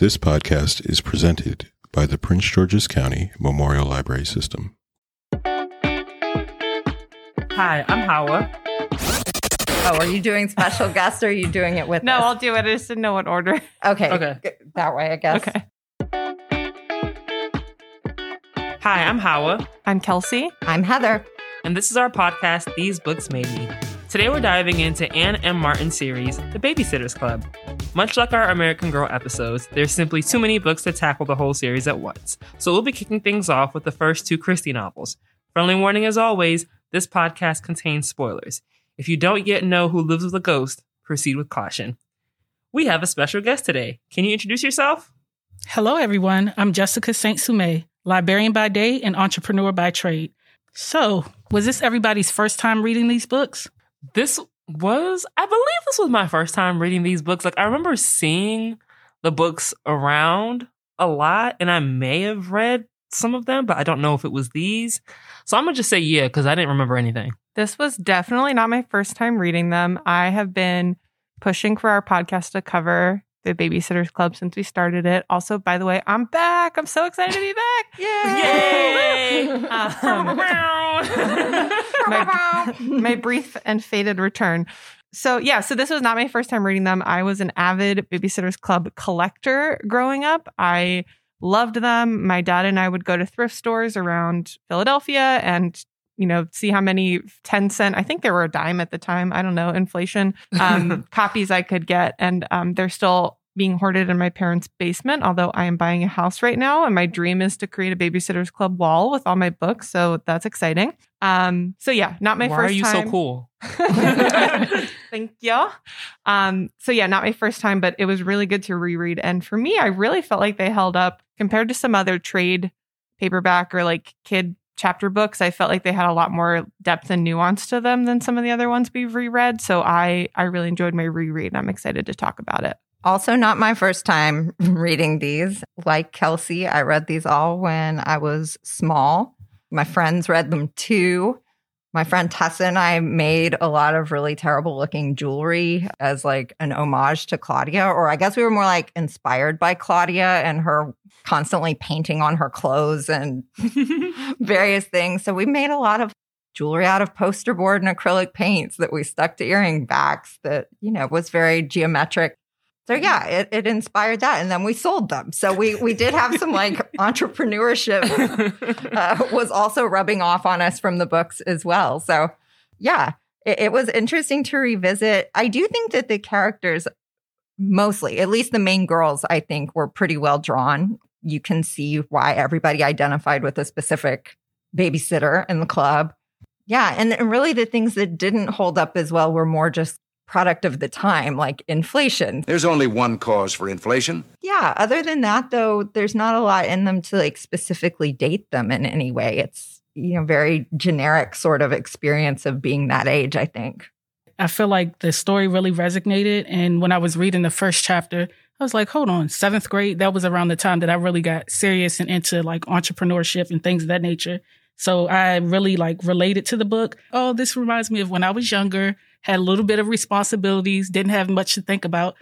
This podcast is presented by the Prince George's County Memorial Library System. Hi, I'm Hawa. Oh, are you doing special guests or are you doing it with No, us? I'll do it. I just didn't know what order. Okay. Okay. That way, I guess. Okay. Hi, I'm Hawa, I'm Kelsey. I'm Heather. and this is our podcast, These Books Made Me. Today we're diving into Anne M. Martin's series, The Babysitter's Club. Much like our American Girl episodes, there's simply too many books to tackle the whole series at once. So we'll be kicking things off with the first two Kristy novels. Friendly warning as always, this podcast contains spoilers. If you don't yet know who lives with a ghost, proceed with caution. We have a special guest today. Can you introduce yourself? Hello, everyone. I'm Jessica St. Sume, librarian by day and entrepreneur by trade. So, was this everybody's first time reading these books? This was i believe this was my first time reading these books. Like i remember seeing the books around a lot and i may have read some of them but i don't know if it was these. So i'm gonna just say yeah because i didn't remember anything. This was definitely not my first time reading them. I have been pushing for our podcast to cover the Babysitters Club since we started it. Also, by the way, I'm back. I'm so excited to be back. Yay! Um, my, my brief and faded return. So, yeah, so this was not my first time reading them. I was an avid Babysitters Club collector growing up. I loved them. My dad and I would go to thrift stores around Philadelphia and you know, see how many 10 cent, I think there were a dime at the time. I don't know, inflation um, copies I could get. And um, they're still being hoarded in my parents' basement, although I am buying a house right now. And my dream is to create a Babysitters Club wall with all my books. So that's exciting. Um, so yeah, not my why first are you time. so cool Thank you. Um, so yeah, not my first time, but it was really good to reread. And for me, I really felt like they held up compared to some other trade paperback or like kid chapter books. I felt like they had a lot more depth and nuance to them than some of the other ones we've reread. So I I really enjoyed my reread and I'm excited to talk about it. Also, not my first time reading these. Like Kelsey, I read these all when I was small. My friends read them too. My friend Tessa and I made a lot of really terrible looking jewelry as like an homage to Claudia, or I guess we were more like inspired by Claudia and her constantly painting on her clothes and various things. So we made a lot of jewelry out of poster board and acrylic paints that we stuck to earring backs that, you know, was very geometric. So yeah, it, it inspired that. And then we sold them. So we we did have some like entrepreneurship uh, was also rubbing off on us from the books as well. So yeah, it, it was interesting to revisit. I do think that the characters mostly, at least the main girls, I think were pretty well drawn. You can see why everybody identified with a specific babysitter in the club. Yeah. And, and really the things that didn't hold up as well were more just product of the time, like inflation. There's only one cause for inflation. Yeah. Other than that, though, there's not a lot in them to like specifically date them in any way. It's, you know, very generic sort of experience of being that age, I think. I feel like the story really resonated. And when I was reading the first chapter, I was like, hold on, seventh grade, that was around the time that I really got serious and into like entrepreneurship and things of that nature. So I really like related to the book. Oh, this reminds me of when I was younger, had a little bit of responsibilities, didn't have much to think about.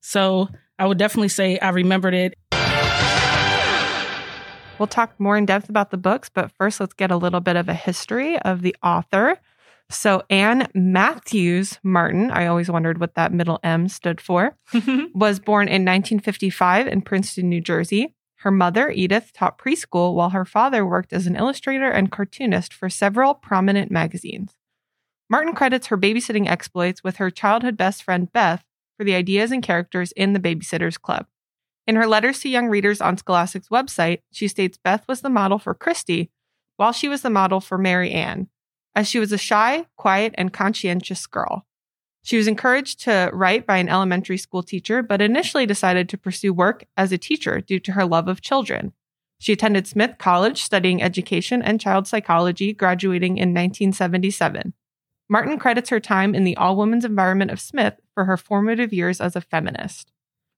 So I would definitely say I remembered it. We'll talk more in depth about the books, but first let's get a little bit of a history of the author. So Anne Matthews Martin, I always wondered what that middle M stood for, was born in 1955 in Princeton, New Jersey. Her mother, Edith, taught preschool while her father worked as an illustrator and cartoonist for several prominent magazines. Martin credits her babysitting exploits with her childhood best friend, Beth, for the ideas and characters in the Babysitters Club. In her letters to young readers on Scholastic's website, she states Beth was the model for Kristy, while she was the model for Mary Anne, as she was a shy, quiet, and conscientious girl. She was encouraged to write by an elementary school teacher, but initially decided to pursue work as a teacher due to her love of children. She attended Smith College studying education and child psychology, graduating in 1977. Martin credits her time in the all women's environment of Smith for her formative years as a feminist.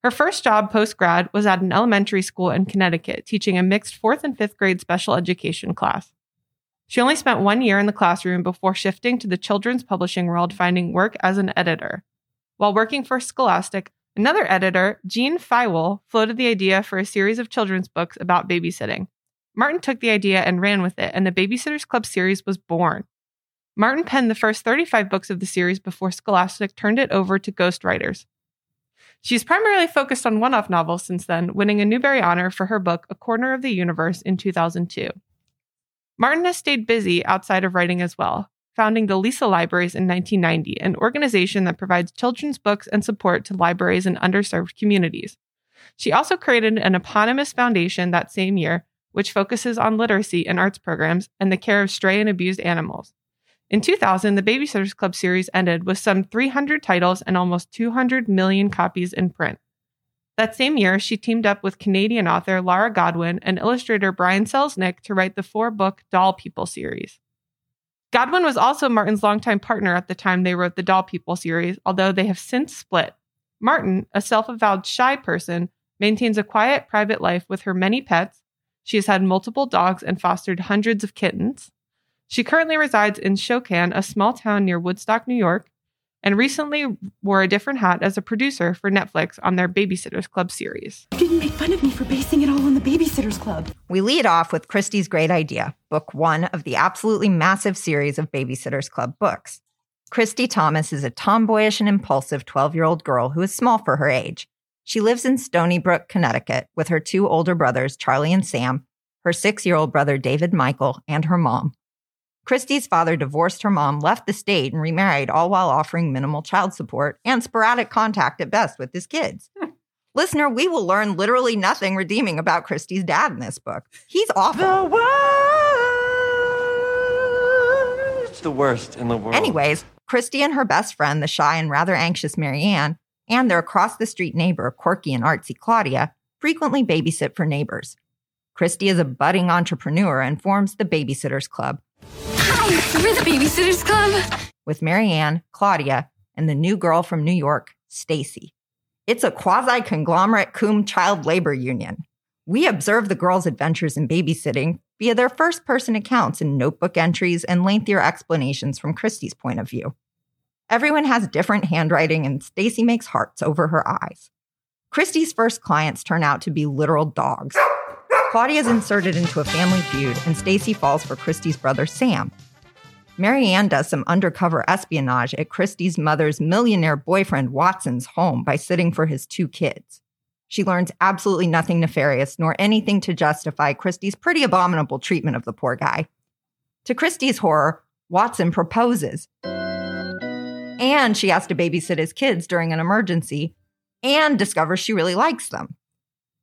Her first job post grad was at an elementary school in Connecticut, teaching a mixed fourth and fifth grade special education class. She only spent one year in the classroom before shifting to the children's publishing world, finding work as an editor. While working for Scholastic, Another editor, Jean Feiwel, floated the idea for a series of children's books about babysitting. Martin took the idea and ran with it, and the Babysitters Club series was born. Martin penned the first 35 books of the series before Scholastic turned it over to ghostwriters. She's primarily focused on one off novels since then, winning a Newbery Honor for her book, A Corner of the Universe, in 2002. Martin has stayed busy outside of writing as well, founding the Lisa Libraries in 1990, an organization that provides children's books and support to libraries in underserved communities. She also created an eponymous foundation that same year, which focuses on literacy and arts programs and the care of stray and abused animals. In 2000, the Babysitters Club series ended with some 300 titles and almost 200 million copies in print. That same year, she teamed up with Canadian author Laura Godwin and illustrator Brian Selznick to write the four book Doll People series. Godwin was also Martin's longtime partner at the time they wrote the Doll People series, although they have since split. Martin, a self avowed shy person, maintains a quiet, private life with her many pets. She has had multiple dogs and fostered hundreds of kittens. She currently resides in Shokan, a small town near Woodstock, New York, and recently wore a different hat as a producer for Netflix on their Babysitters Club series. You didn't make fun of me for basing it all on the Babysitters Club. We lead off with Kristy's great idea, book one of the absolutely massive series of Babysitters Club books. Kristy Thomas is a tomboyish and impulsive 12 year old girl who is small for her age. She lives in Stoneybrook, Connecticut, with her two older brothers, Charlie and Sam, her six year old brother, David Michael, and her mom. Kristy's father divorced her mom, left the state, and remarried, all while offering minimal child support and sporadic contact at best with his kids. Hmm. Listener, we will learn literally nothing redeeming about Kristy's dad in this book. He's awful. The It's the worst in the world. Anyways, Kristy and her best friend, the shy and rather anxious Mary Anne, and their across the street neighbor, quirky and artsy Claudia, frequently babysit for neighbors. Kristy is a budding entrepreneur and forms the Babysitters Club, Hi, we're the Babysitters Club. with Mary Anne, Claudia, and the new girl from New York, Stacey. It's a quasi conglomerate cum child labor union. We observe the girls' adventures in babysitting via their first person accounts and notebook entries and lengthier explanations from Kristy's point of view. Everyone has different handwriting, and Stacey makes hearts over her eyes. Kristy's first clients turn out to be literal dogs. Claudia's inserted into a family feud, and Stacey falls for Kristy's brother Sam. Mary Anne does some undercover espionage at Kristy's mother's millionaire boyfriend Watson's home by sitting for his two kids. She learns absolutely nothing nefarious nor anything to justify Kristy's pretty abominable treatment of the poor guy. To Kristy's horror, Watson proposes. And she has to babysit his kids during an emergency and discovers she really likes them.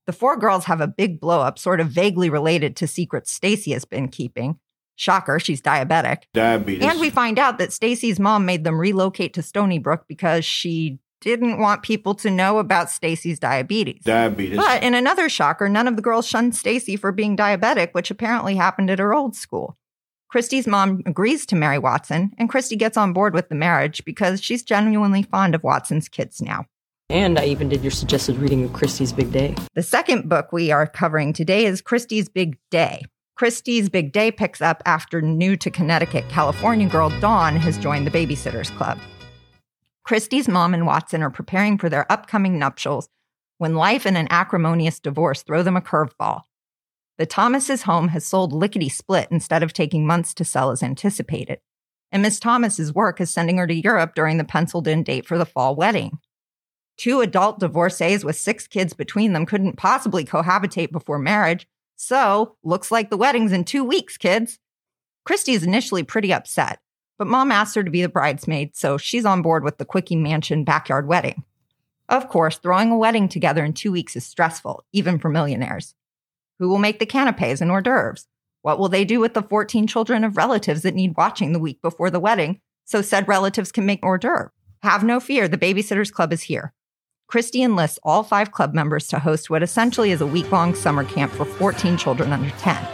The four girls have a big blow up, sort of vaguely related to secrets Stacey has been keeping. Shocker, she's diabetic. Diabetes. And we find out that Stacey's mom made them relocate to Stoneybrook because she didn't want people to know about Stacey's diabetes. Diabetes. But in another shocker, none of the girls shunned Stacey for being diabetic, which apparently happened at her old school. Kristy's mom agrees to marry Watson, and Kristy gets on board with the marriage because she's genuinely fond of Watson's kids now. And I even did your suggested reading of Kristy's Big Day. The second book we are covering today is Kristy's Big Day. Kristy's Big Day picks up after new to Connecticut California girl Dawn has joined the Babysitters Club. Kristy's mom and Watson are preparing for their upcoming nuptials when life and an acrimonious divorce throw them a curveball. The Thomases' home has sold lickety split instead of taking months to sell as anticipated. And Miss Thomas's work is sending her to Europe during the penciled in date for the fall wedding. Two adult divorcees with six kids between them couldn't possibly cohabitate before marriage, so looks like the wedding's in two weeks, kids. Kristy is initially pretty upset, but mom asked her to be the bridesmaid, so she's on board with the Quickie Mansion backyard wedding. Of course, throwing a wedding together in two weeks is stressful, even for millionaires. Who will make the canapes and hors d'oeuvres? What will they do with the 14 children of relatives that need watching the week before the wedding so said relatives can make hors d'oeuvre? Have no fear, the Babysitters Club is here. Kristy enlists all five club members to host what essentially is a week long summer camp for 14 children under 10.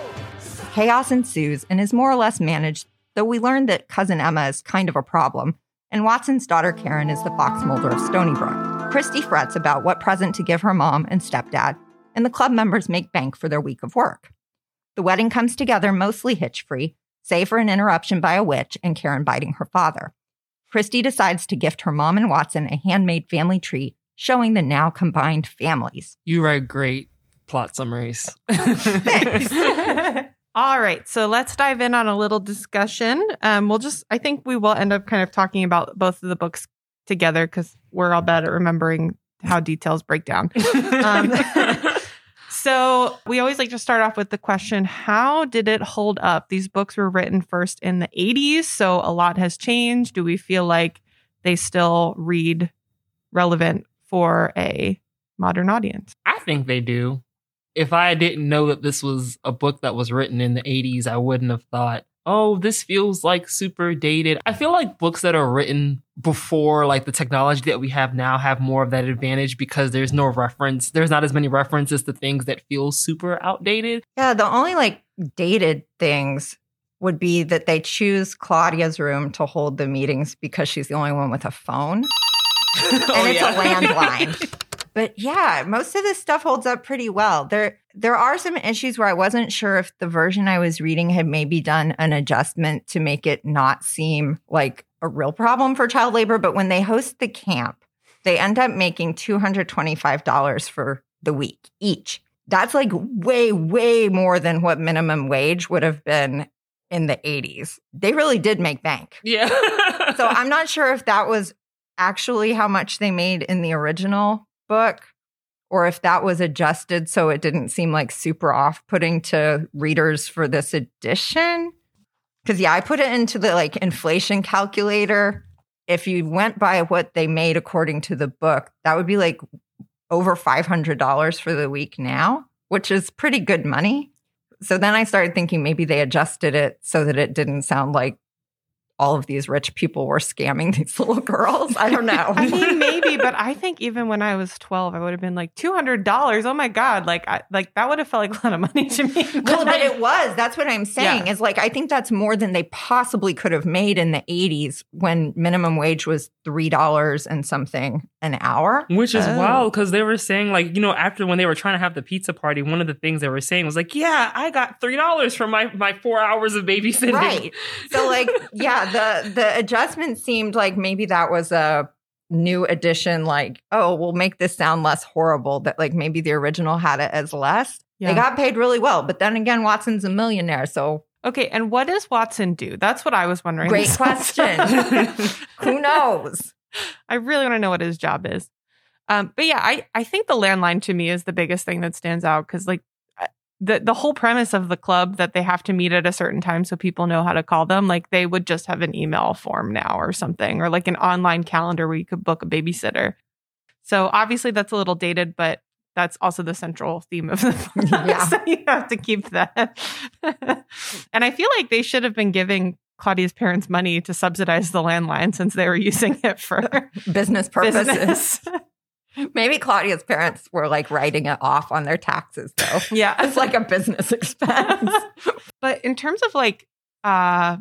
Chaos ensues and is more or less managed, though we learn that cousin Emma is kind of a problem, and Watson's daughter Karen is the Fox Mulder of Stony Brook. Kristy frets about what present to give her mom and stepdad, and the club members make bank for their week of work. The wedding comes together mostly hitch free, save for an interruption by a witch and Karen biting her father. Kristy decides to gift her mom and Watson a handmade family tree showing the now combined families. You write great plot summaries. All right, so let's dive in on a little discussion. Um, we'll just, I think we will end up kind of talking about both of the books together because we're all bad at remembering how details break down. Um, so we always like to start off with the question How did it hold up? These books were written first in the 80s, so a lot has changed. Do we feel like they still read relevant for a modern audience? I think they do. If I didn't know that this was a book that was written in the 80s, I wouldn't have thought, oh, this feels like super dated. I feel like books that are written before like the technology that we have now have more of that advantage because there's no reference. There's not as many references to things that feel super outdated. Yeah, the only like dated things would be that they choose Claudia's room to hold the meetings because she's the only one with a phone. and Oh, it's yeah. a landline. but yeah, most of this stuff holds up pretty well. There there are some issues where I wasn't sure if the version I was reading had maybe done an adjustment to make it not seem like a real problem for child labor, but when they host the camp, they end up making $225 for the week each. That's like way way more than what minimum wage would have been in the 80s. They really did make bank. Yeah. So I'm not sure if that was actually how much they made in the original book or if that was adjusted so it didn't seem like super off putting to readers for this edition. Cause yeah, I put it into the like inflation calculator. If you went by what they made according to the book, that would be like over $500 for the week now, which is pretty good money. So then I started thinking maybe they adjusted it so that it didn't sound like all of these rich people were scamming these little girls. I don't know. I mean, maybe, but I think even when I was 12, I would have been like $200. Oh my God. Like, I, like that would have felt like a lot of money to me. well, but it was. That's what I'm saying. Yeah. Is like I think that's more than they possibly could have made in the 80s when minimum wage was three dollars and something an hour. Which is Oh. wild because they were saying, like, you know, after when they were trying to have the pizza party, one of the things they were saying was like, yeah, I got $3 for my, my four hours of babysitting. Right. So like, yeah, the the adjustment seemed like maybe that was a new addition. Like, oh, we'll make this sound less horrible. That like maybe the original had it as less. Yeah. They got paid really well, but then again, Watson's a millionaire, so Okay. And what does Watson do? That's what I was wondering. great question. Who knows? I really want to know what his job is. Um, but yeah, I, I think the landline to me is the biggest thing that stands out because like the the whole premise of the club that they have to meet at a certain time so people know how to call them, like they would just have an email form now or something, or like an online calendar where you could book a babysitter. So obviously that's a little dated, but that's also the central theme of the book. Yeah. so you have to keep that. and I feel like they should have been giving Claudia's parents money to subsidize the landline since they were using it for Business purposes. business. Maybe Claudia's parents were like writing it off on their taxes, though. yeah. It's like a business expense. but in terms of like uh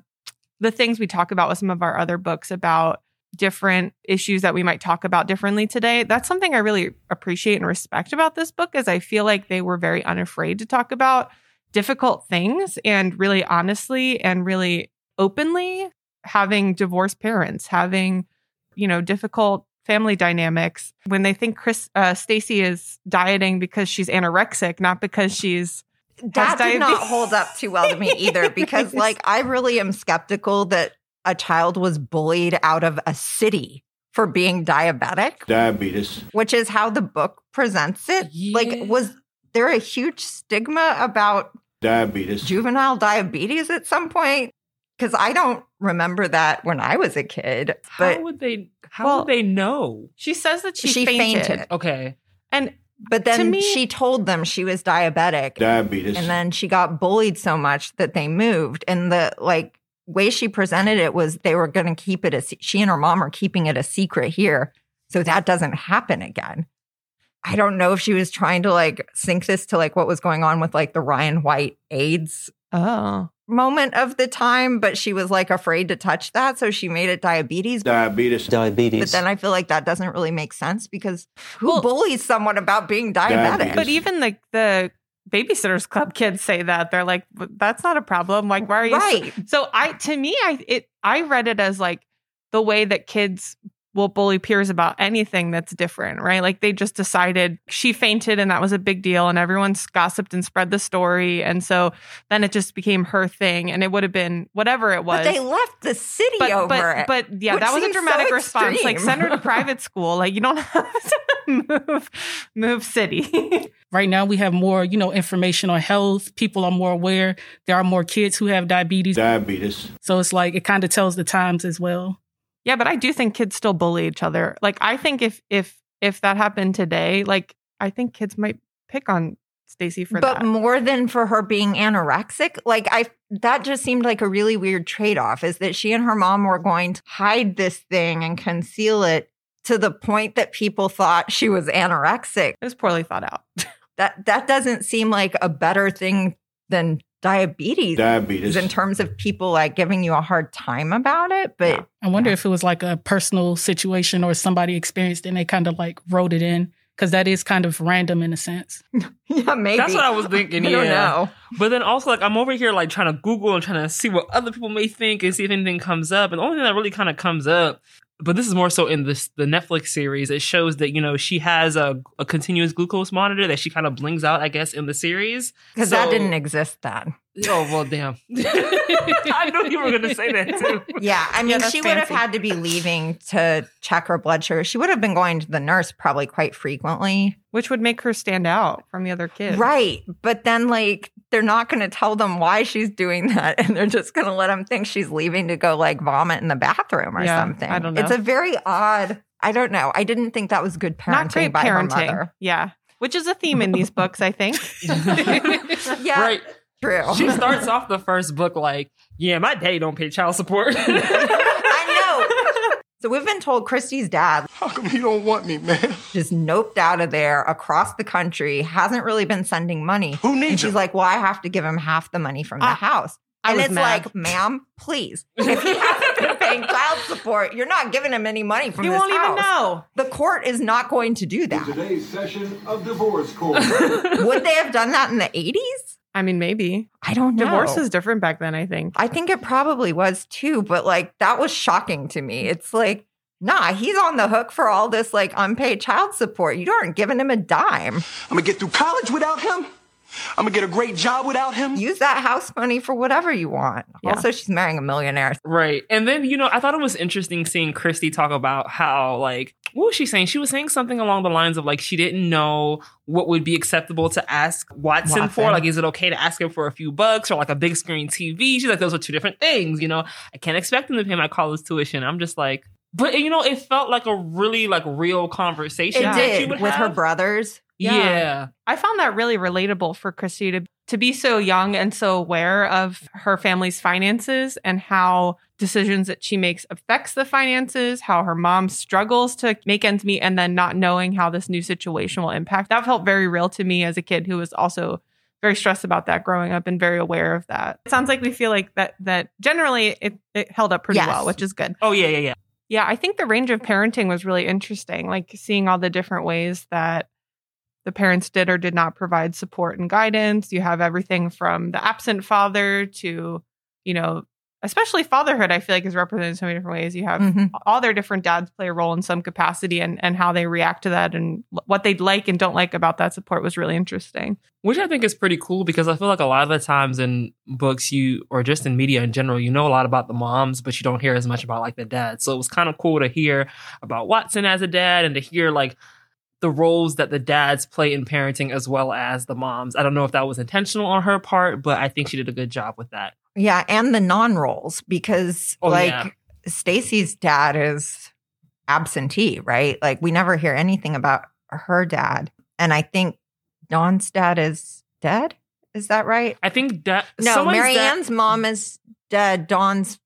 the things we talk about with some of our other books about different issues that we might talk about differently today that's something i really appreciate and respect about this book is i feel like they were very unafraid to talk about difficult things and really honestly and really openly having divorced parents having you know difficult family dynamics when they think chris uh, stacey is dieting because she's anorexic not because she's that did not hold up too well to me either because like I really am skeptical that a child was bullied out of a city for being diabetic, Diabetes. which is how the book presents it. Yeah. Like was there a huge stigma about Diabetes. juvenile diabetes at some point? Cuz I don't remember that when I was a kid, but how would they, how Well, would they know? she says that she, she fainted. fainted. Okay. and But then me- she told them she was diabetic. Diabetes. And then she got bullied so much that they moved. And the like way she presented it was they were going to keep it a she and her mom are keeping it a secret here so that doesn't happen again. I don't know if she was trying to like sync this to like what was going on with like the Ryan White AIDS oh moment of the time, but she was like afraid to touch that. So she made it diabetes. Diabetes. Diabetes. But then I feel like that doesn't really make sense because who Well- bullies someone about being diabetic? Diabetes. but even like the babysitters club kids say that they're like that's not a problem like why are you so-" Right. so i to me i it i read it as like the way that kids will bully peers about anything that's different, right? Like they just decided she fainted and that was a big deal and everyone's gossiped and spread the story. And so then it just became her thing and it would have been whatever it was. But they left the city but, over but, it. but yeah, that was a seems so dramatic response. Like send her to private school. Like you don't have to move move city. Right now, we have more, you know, information on health. People are more aware. There are more kids who have diabetes. Diabetes. So it's like it kind of tells the times as well. Yeah, but I do think kids still bully each other. Like I think if if if that happened today, like I think kids might pick on Stacey for but that. But more than for her being anorexic like i that just seemed like a really weird trade-off is that she and her mom were going to hide this thing and conceal it to the point that people thought she was anorexic It was poorly thought out. that that doesn't seem like a better thing than diabetes Diabetes. in terms of people like giving you a hard time about it but I wonder if it was like a personal situation or somebody experienced it and they kind of like wrote it in because that is kind of random in a sense. yeah maybe That's what I was thinking. I yeah. don't know. But then also, like, I'm over here, like, trying to Google and trying to see what other people may think and see if anything comes up. And the only thing that really kind of comes up, but this is more so in this the Netflix series, it shows that, you know, she has a, a continuous glucose monitor that she kind of blings out, I guess, in the series. because that didn't exist then Oh, well, damn. I knew you were going to say that, too. Yeah, I mean, that's she would have had to be leaving to check her blood sugar. She would have been going to the nurse probably quite frequently. Which would make her stand out from the other kids. Right. But then, like, they're not going to tell them why she's doing that. And they're just going to let them think she's leaving to go, like, vomit in the bathroom or Yeah, something. I don't know. It's a very odd, I don't know. I didn't think that was good parenting Not great by her parenting. mother. Yeah. Which is a theme in these books, I think. Yeah, Right. true. She starts off the first book like, yeah, my daddy don't pay child support. I know. So we've been told Kristy's dad How come you don't want me, man? just noped out of there across the country, hasn't really been sending money. Who needs And she's him? like, well, I have to give him half the money from the I- house. I and it's mad. like, ma'am, please. If he hasn't been paying child support, you're not giving him any money from You this won't even house. know. The court is not going to do that. Today's session of divorce court. Would they have done that in the 80s? I mean, maybe. I don't know. Divorce was different back then, I think. I think it probably was too, but like that was shocking to me. It's like, nah, he's on the hook for all this like unpaid child support. You aren't giving him a dime. I'm gonna get through college without him. I'm gonna get a great job without him. Use that house money for whatever you want. Yeah. Also, she's marrying a millionaire. Right. And then, you know, I thought it was interesting seeing Kristy talk about how, like, what was she saying? She was saying something along the lines of, like, she didn't know what would be acceptable to ask Watson, for. Like, is it okay to ask him for a few bucks or like a big screen TV? She's like, those are two different things, you know? I can't expect him to pay my college tuition. I'm just like, but, you know, it felt like a really, like, real conversation. It did with her brothers. Yeah. Yeah. I found that really relatable for Kristy to to be so young and so aware of her family's finances and how decisions that she makes affects the finances, how her mom struggles to make ends meet and then not knowing how this new situation will impact. That felt very real to me as a kid who was also very stressed about that growing up and very aware of that. It sounds like we feel like that that generally it, it held up pretty Yes. well, which is good. Oh, yeah, yeah, yeah. Yeah, I think the range of parenting was really interesting, like seeing all the different ways that the parents did or did not provide support and guidance. You have everything from the absent father to, you know, especially fatherhood, I feel like is represented in so many different ways. You have Mhm. all their different dads play a role in some capacity and, and how they react to that and what they like and don't like about that support was really interesting. Which I think is pretty cool because I feel like a lot of the times in books you or just in media in general, you know a lot about the moms, but you don't hear as much about like the dads. So it was kind of cool to hear about Watson as a dad and to hear like the roles that the dads play in parenting as well as the moms. I don't know if that was intentional on her part, but I think she did a good job with that. Yeah, and the non-roles because Oh, like yeah. Stacey's dad is absentee, right? Like we never hear anything about her dad. And I think Dawn's dad is dead. Is that right? I think that No, someone's dad- Mary Anne's mom is dead. Dawn's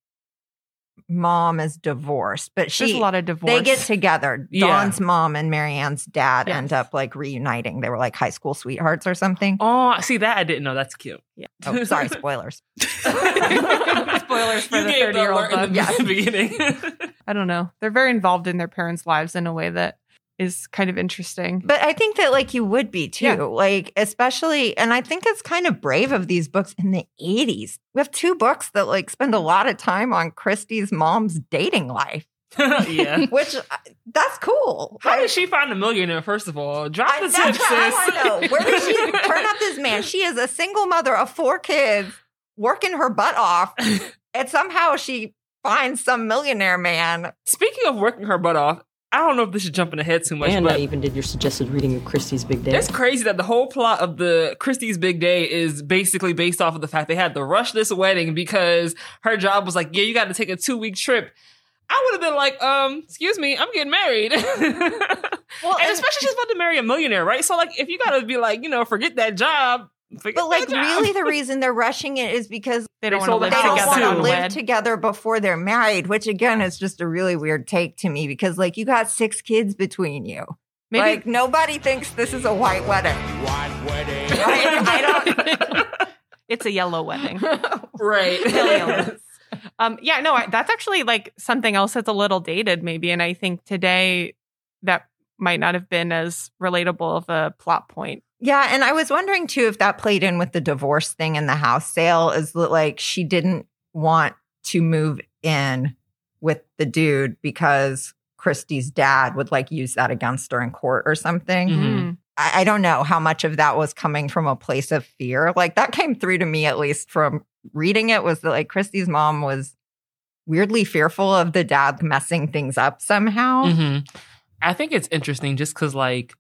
mom is divorced, but There's a lot of divorce. they get together. Yeah. Dawn's mom and Mary Anne's dad Yes. end up like reuniting. They were like high school sweethearts or something. Oh, see that I didn't know. That's cute. Yeah. Oh, sorry, spoilers. Spoilers for You the 30 year old alert in book. the beginning. I don't know. They're very involved in their parents' lives in a way that is kind of interesting. But I think that like you would be too. Yeah. Like especially and I think it's kind of brave of these books in the 80s. We have two books that like spend a lot of time on Kristy's mom's dating life. yeah. which uh, that's cool. How Like, did she find a millionaire, first of all? Drop I, the that's tip, what I sis. want to know. Where did she turn up this man? She is a single mother of four kids, working her butt off, and somehow she finds some millionaire man. Speaking of working her butt off, I don't know if this is jumping ahead too much, and but I even did your suggested reading of Kristy's Big Day. It's crazy that the whole plot of the Kristy's Big Day is basically based off of the fact they had to rush this wedding because her job was like, yeah, you got to take a two week trip. I would have been like, um, excuse me, I'm getting married. Well, and and- especially she's about to marry a millionaire, right? So like, if you got to be like, you know, forget that job. Forget But like, job. really, the reason they're rushing it is because They don't want to live they house don't together. want to live together before they're married. Which again is just a really weird take to me because like you got six kids between you. Maybe like nobody thinks this is a white wedding. White wedding. Like, I it's a yellow wedding. right. don't. Um, yeah, no, I, that's actually like something else that's a little dated, maybe. And I think today that might not have been as relatable of a plot point. Yeah, and I was wondering too if that played in with the divorce thing and the house sale. Is that like she didn't want to move in with the dude because Kristy's dad would like use that against her in court or something. Mhm. I, I don't know how much of that was coming from a place of fear. Like that came through to me at least from reading it was that like Kristy's mom was weirdly fearful of the dad messing things up somehow. hmm I think it's interesting just because, like,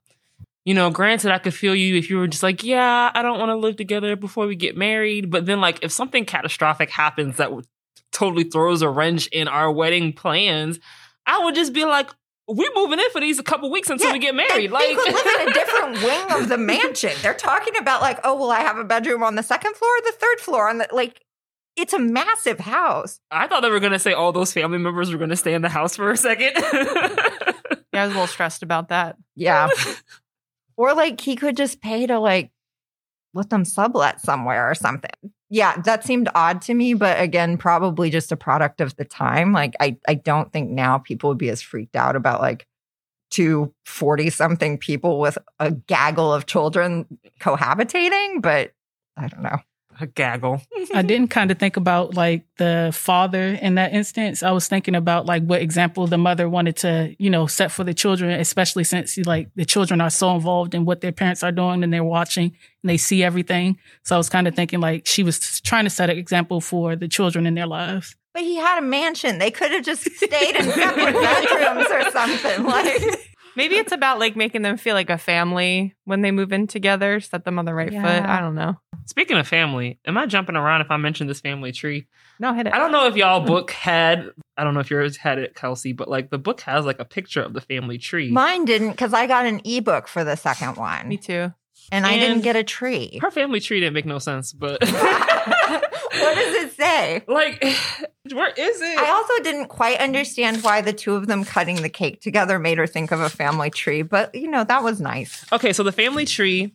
you know, granted, I could feel you if you were just like, yeah, I don't want to live together before we get married. But then, like, if something catastrophic happens that would- totally throws a wrench in our wedding plans, I would just be like, we moving in for these a couple weeks until Yeah, we get married. like, could live in a different wing of the mansion. They're talking about like, oh, well, I have a bedroom on the second floor, or the third floor, on the like. It's a massive house. I thought they were gonna say all those family members were gonna stay in the house for a second. Yeah, I was a little stressed about that. Yeah. or like he could just pay to like let them sublet somewhere or something. Yeah, that seemed odd to me, but again, probably just a product of the time. Like I I don't think now people would be as freaked out about like two 40 something people with a gaggle of children cohabitating, but I don't know. A gaggle. I didn't kind of think about like the father in that instance. I was thinking about like what example the mother wanted to, you know, set for the children, especially since like the children are so involved in what their parents are doing and they're watching and they see everything. So I was kind of thinking like she was trying to set an example for the children in their lives. But he had a mansion. They could have just stayed in separate bedrooms or something. Like Maybe it's about like making them feel like a family when they move in together, set them on the right foot. I don't know. Speaking of family, am I jumping around if I mention this family tree? No, hit it. I don't know if y'all book had. I don't know if yours had it, Kelsey, but like the book has like a picture of the family tree. mine didn't because I got an ebook for the second one. Me too. And I didn't get a tree. Her family tree didn't make no sense, but what does it say? like, where is it? I also didn't quite understand why the two of them cutting the cake together made her think of a family tree, but you know, that was nice. okay, so the family tree.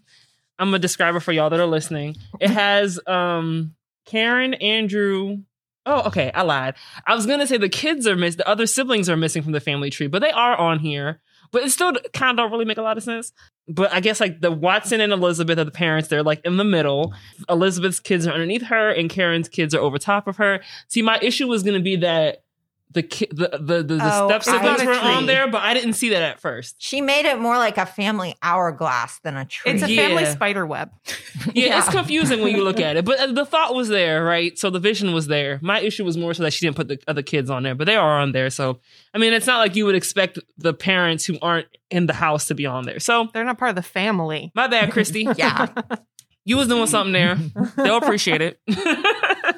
I'm gonna describe it for y'all that are listening. It has um Karen, Andrew. Oh, okay, I lied. I was gonna say the kids are missing. The other siblings are missing from the family tree, but they are on here. But it still kind of don't really make a lot of sense. But I guess like the Watson and Elizabeth are the parents. They're like in the middle. Elizabeth's kids are underneath her, and Karen's kids are over top of her. See, my issue was gonna be that the ki- the the, the, the Oh, step siblings were on there, but I didn't see that at first. She made it more like a family hourglass than a tree. It's a Yeah. family spider web. Yeah, it's confusing when you look at it, but uh, the thought was there, right? So the vision was there. My issue was more so that she didn't put the other kids on there, but they are on there. So I mean, it's not like you would expect the parents who aren't in the house to be on there. So They're not part of the family. my bad, Kristy. yeah. You was doing something there. They'll appreciate it.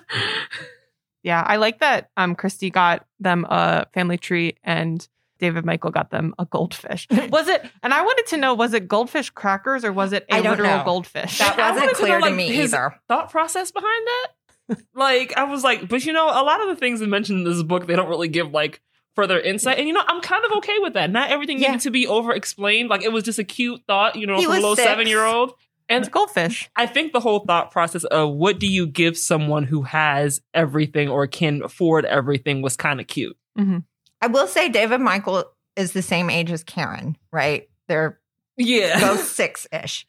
Yeah, I like that um Kristy got them a family tree and David Michael got them a goldfish. Was it and I wanted to know was it goldfish crackers or was it a I don't literal know. goldfish? That wasn't wanted to clear know, to me his either. Thought process behind that. Like I was like, but you know, a lot of the things that mentioned in this book, they don't really give like further insight. And you know, I'm kind of okay with that. Not everything Yeah. needed to be over explained. Like it was just a cute thought, you know, He from a little seven year old. It's goldfish. I think the whole thought process of what do you give someone who has everything or can afford everything was kind of cute. Mm-hmm. I will say David Michael is the same age as Karen, right? They're Yeah. both six ish.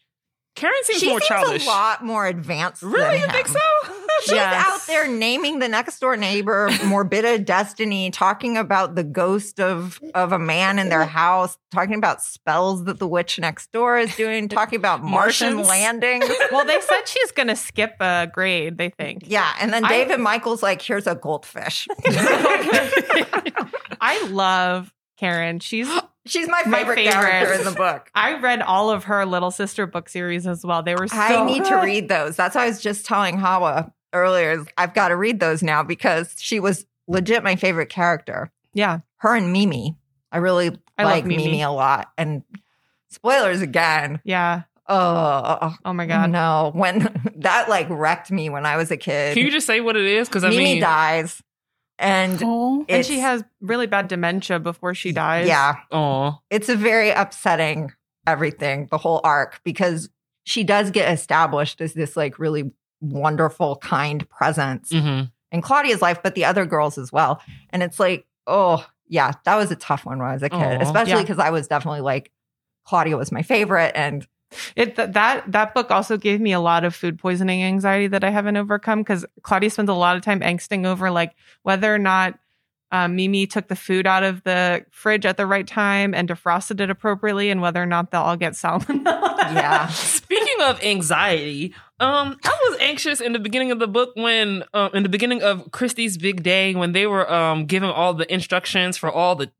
Karen seems She more seems childish. a lot more advanced. Really? than You think so? She's out there naming the next door neighbor, Morbidda Destiny, talking about the ghost of of a man in their house, talking about spells that the witch next door is doing, talking about Martian Martians. landings. well, they said she's going to skip a grade, they think. Yeah, and then I- David Michael's like, "Here's a goldfish." I love Karen. She's She's my My favorite, favorite. character in the book. I read all of her little sister book series as well. They were so I need to read those. That's why I was just telling Hawa earlier. I've got to read those now because she was legit my favorite character. Yeah. Her and Mimi. I really I like Mimi. Mimi. a lot. And spoilers again. Yeah. Oh, Oh my god. no. When that like wrecked me when I was a kid. Can you just say what it is? Because I Mimi mean, dies. And Oh, And she has really bad dementia before she dies. Yeah. oh, it's a very upsetting everything, the whole arc, because she does get established as this like really wonderful, kind presence hmm in Claudia's life, but the other girls as well. And it's like, oh, yeah, that was a tough one when I was a kid, Aw. especially Yeah. because I was definitely like, Claudia was my favorite. And It th- that that book also gave me a lot of food poisoning anxiety that I haven't overcome because Claudia spends a lot of time angsting over like whether or not um, Mimi took the food out of the fridge at the right time and defrosted it appropriately, and whether or not they'll all get salmonella. yeah, Speaking of anxiety, um, I was anxious in the beginning of the book when, um, in the beginning of Kristy's big day when they were um giving all the instructions for all the.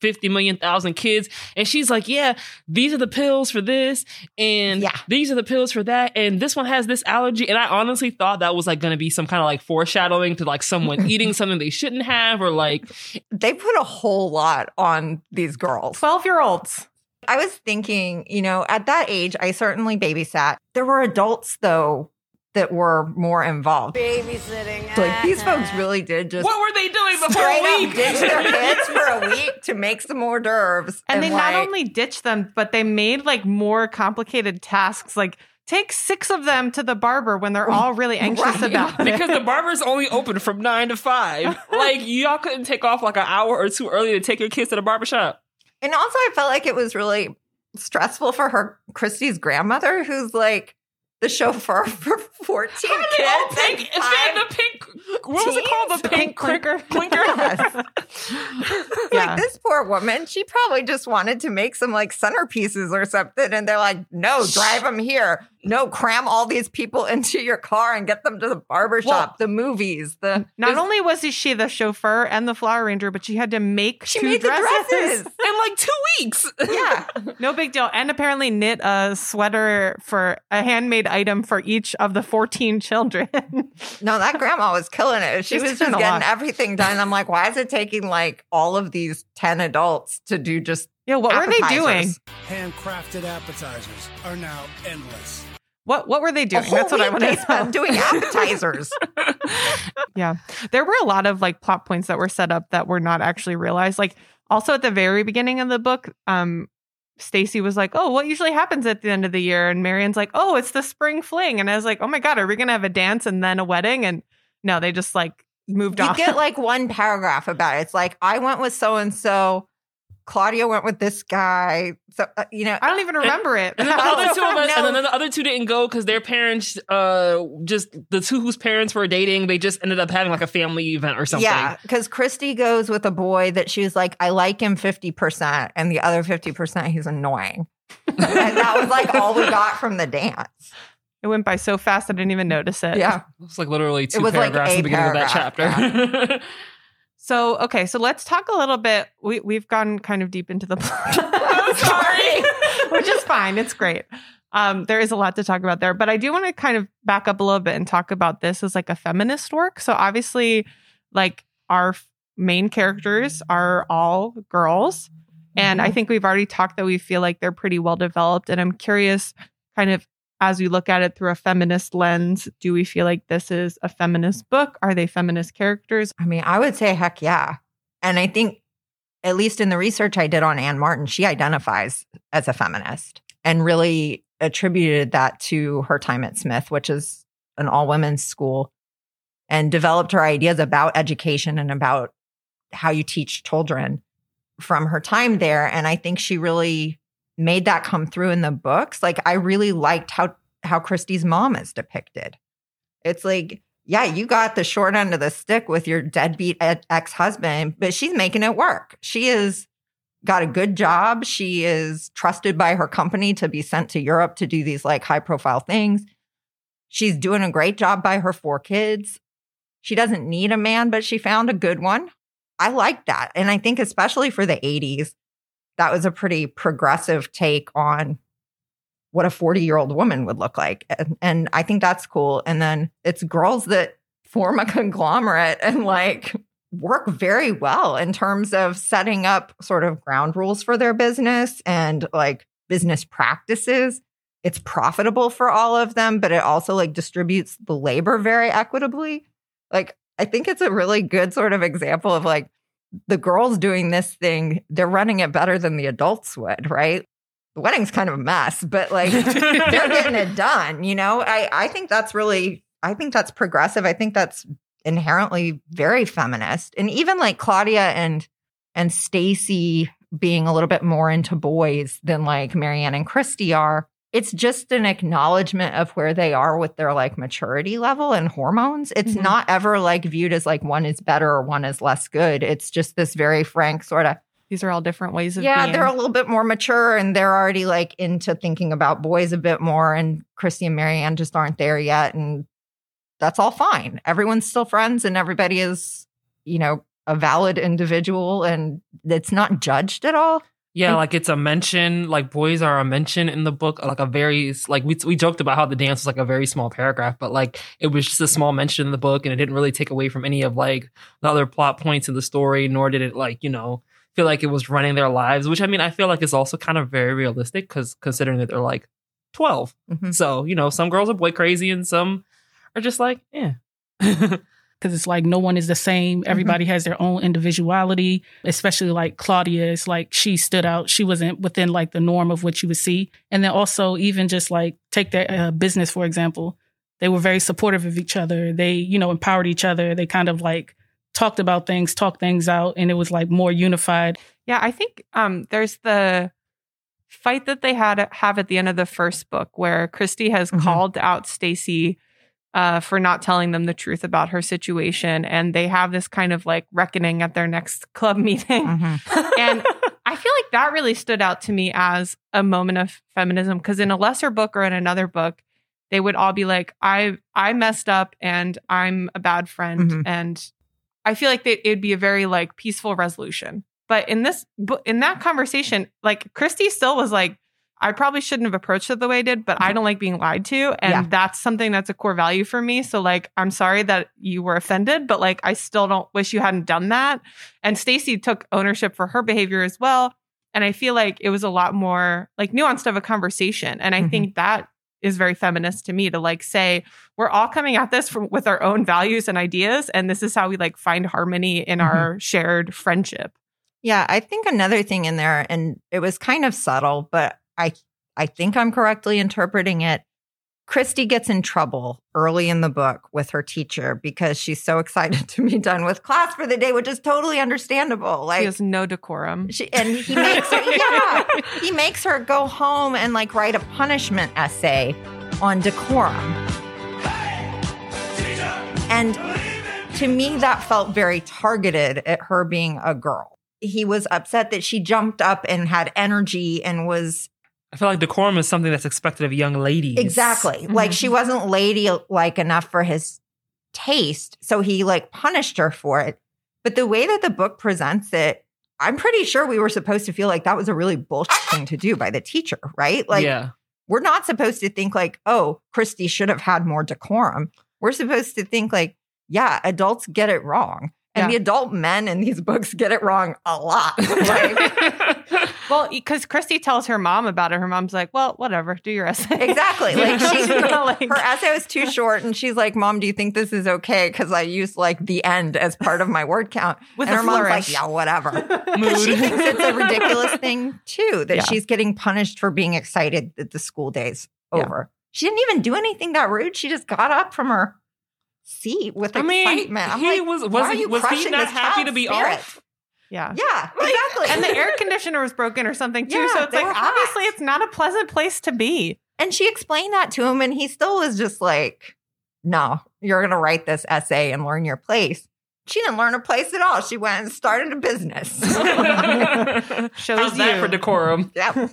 50 million thousand kids and she's like yeah these are the pills for this and Yeah. these are the pills for that and this one has this allergy and i honestly thought that was like going to be some kind of like foreshadowing to like someone eating something they shouldn't have or like they put a whole lot on these girls. 12 year olds. I was thinking, you know, at that age, I certainly babysat. There were adults, though, that were more involved. Babysitting. Like these folks really did just what were they doing before straight a week ditch their kids for a week to make some hors d'oeuvres. And, they not only ditched them, but they made like more complicated tasks. Like take six of them to the barber when they're all really anxious Right. about it. because the barber's only open from nine to five. Like y'all couldn't take off like an hour or two early to take your kids to the barber shop. And also, I felt like it was really stressful for her, Kristy's grandmother, who's like the chauffeur for 14 How do they all kids. pink? Is that the pink? What was it called? The pink clinker. clinker. Yes. Yeah. Like this poor woman, she probably just wanted to make some like centerpieces or something. And they're like, no, drive them here. No, cram all these people into your car and get them to the barber shop, the movies, the. Not only was she the chauffeur and the flower arranger, but she had to make She two made the dresses. In like two weeks. Yeah. No big deal. And apparently knit a sweater for a handmade item for each of the 14 children. No, that grandma was killing it. She She's was doing just getting everything done. I'm like, why is it taking like all of these 10 adults to do just yeah, what were they doing? Handcrafted appetizers are now endless. What what were they doing? That's what I want to know. spent doing appetizers. Yeah. There were a lot of like plot points that were set up that were not actually realized. Like also at the very beginning of the book, um Stacey was like, "Oh, what usually happens at the end of the year?" And Mary Anne's like, "Oh, it's the spring fling." And I was like, "Oh my god, are we going to have a dance and then a wedding?" And no, they just like moved off. you on. get like one paragraph about it. It's like, I went with so and so. Claudia went with this guy. So, uh, you know, I don't even remember it. And then the other two of us, No. and then the other two didn't go because their parents, uh, just the two whose parents were dating, they just ended up having like a family event or something. Yeah, because Kristy goes with a boy that she was like, I like him 50%, and the other 50%, he's annoying. and that was like all we got from the dance. It went by so fast I didn't even notice it. Yeah. It was like literally two was like paragraphs a at the beginning of that paragraph, chapter. So okay, so let's talk a little bit. We we've gone kind of deep into the plot. I'm sorry. which is fine. It's great. Um, there is a lot to talk about there, but I do want to kind of back up a little bit and talk about this as like a feminist work. So obviously, like our f- main characters are all girls, and I think we've already talked that we feel like they're pretty well developed. And I'm curious, kind of as we look at it through a feminist lens, do we feel like this is a feminist book? Are they feminist characters? I mean, I would say heck yeah. And I think, at least in the research I did on Anne Martin, she identifies as a feminist and really attributed that to her time at Smith, which is an all women's school, and developed her ideas about education and about how you teach children from her time there. And I think she really made that come through in the books. Like I really liked how how Kristy's mom is depicted. It's like yeah, you got the short end of the stick with your deadbeat ex husband, but she's making it work. She is got a good job. She is trusted by her company to be sent to Europe to do these like high profile things. She's doing a great job by her four kids. She doesn't need a man, but she found a good one. I like that. And I think, especially for the 80s, that was a pretty progressive take on what a 40 year old woman would look like. And, and, I think that's cool. And then it's girls that form a conglomerate and like work very well in terms of setting up sort of ground rules for their business and like business practices. It's profitable for all of them, but it also like distributes the labor very equitably. Like, I think it's a really good sort of example of like the girls doing this thing, they're running it better than the adults would, right? The wedding's kind of a mess, but like they're getting it done, you know? I, I think that's really, I think that's progressive. I think that's inherently very feminist. And even like Claudia and and Stacey being a little bit more into boys than like Mary Anne and Kristy are, it's just an acknowledgement of where they are with their like maturity level and hormones. It's mm-hmm. not ever like viewed as like one is better or one is less good. It's just this very frank sort of these are all different ways of yeah being. they're a little bit more mature and they're already like into thinking about boys a bit more and kristy and mary anne just aren't there yet and that's all fine everyone's still friends and everybody is you know a valid individual and it's not judged at all yeah, like it's a mention, like boys are a mention in the book, like a very like we we joked about how the dance was like a very small paragraph, but like it was just a small mention in the book, and it didn't really take away from any of like the other plot points in the story, nor did it like you know feel like it was running their lives. Which I mean, I feel like is also kind of very realistic because considering that they're like 12 mm-hmm. so you know some girls are boy crazy and some are just like yeah. because it's like no one is the same. Mm-hmm. Everybody mm-hmm. has their own individuality, especially like Claudia is like she stood out. She wasn't within like the norm of what you would see. And then also, even just like take their uh, business, for example, they were very supportive of each other. They, you know, empowered each other. They kind of like talked about things, talked things out, and it was like more unified. Yeah, I think um, there's the fight that they had have at the end of the first book where Kristy has mm-hmm. called out Stacey uh, for not telling them the truth about her situation. And they have this kind of like reckoning at their next club meeting. Mm-hmm. and I feel like that really stood out to me as a moment of feminism because in a lesser book or in another book, they would all be like, I I messed up and I'm a bad friend. Mm-hmm. And I feel like they, it'd be a very like peaceful resolution. But in this in that conversation, like Kristy still was like, I probably shouldn't have approached it the way I did, but I don't like being lied to. And yeah. that's something that's a core value for me. So like I'm sorry that you were offended, but like I still don't wish you hadn't done that. And Stacey took ownership for her behavior as well. And I feel like it was a lot more like nuanced of a conversation. And I mm-hmm. think that is very feminist to me to like say we're all coming at this from with our own values and ideas and this is how we like find harmony in mm-hmm. our shared friendship. Yeah, I think another thing in there and it was kind of subtle, but I I think I'm correctly interpreting it. Kristy gets in trouble early in the book with her teacher because she's so excited to be done with class for the day, which is totally understandable. Like she has no decorum. She, and he makes her, yeah, he makes her go home and like write a punishment essay on decorum. And to me, that felt very targeted at her being a girl. He was upset that she jumped up and had energy and was I feel like decorum is something that's expected of young ladies. Exactly. Mm-hmm. Like she wasn't lady like enough for his taste. So he like punished her for it. But the way that the book presents it, I'm pretty sure we were supposed to feel like that was a really bullshit thing to do by the teacher, right? Like yeah. we're not supposed to think like, oh, Kristy should have had more decorum. We're supposed to think like, yeah, adults get it wrong. And yeah. the adult men in these books get it wrong a lot. like, well, because Kristy tells her mom about it. Her mom's like, "Well, whatever, do your essay." Exactly. Like she, like, her essay was too short, and she's like, "Mom, do you think this is okay?" Because I used like the end as part of my word count. With and her flourish. mom's like, "Yeah, whatever." She thinks it's a ridiculous thing too that yeah. she's getting punished for being excited that the school day's over. Yeah. She didn't even do anything that rude. She just got up from her seat with I excitement. I'm he like, was was, he, was he not happy to be spirit? off? Yeah. Yeah, exactly. and the air conditioner was broken or something too. Yeah, so it's like obviously it's not a pleasant place to be. And she explained that to him and he still was just like, no, you're going to write this essay and learn your place. She didn't learn her place at all. She went and started a business. Shows How's that you. for decorum? yep.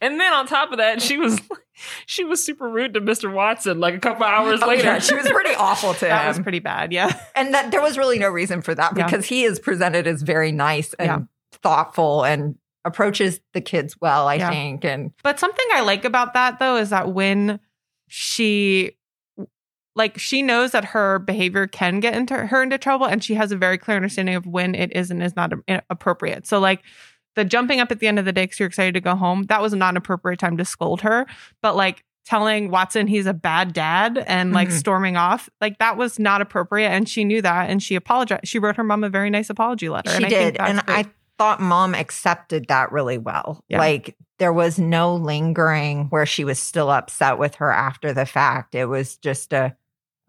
And then on top of that, she was she was super rude to Mr. Watson like a couple hours Oh, later. yeah, she was pretty awful to him. That was pretty bad. Yeah. and that there was really no reason for that Yeah. because he is presented as very nice and Yeah. thoughtful and approaches the kids well, I Yeah. think. And But something I like about that though is that when she like she knows that her behavior can get into her into trouble and she has a very clear understanding of when it is and is not appropriate. So like the jumping up at the end of the day because you're excited to go home, that was not an appropriate time to scold her. But like telling Watson he's a bad dad and like Mhm. storming off, like that was not appropriate. And she knew that and she apologized. She wrote her mom a very nice apology letter. she and I did. that's And great. I thought mom accepted that really well. Yeah. Like there was no lingering where she was still upset with her after the fact. It was just a,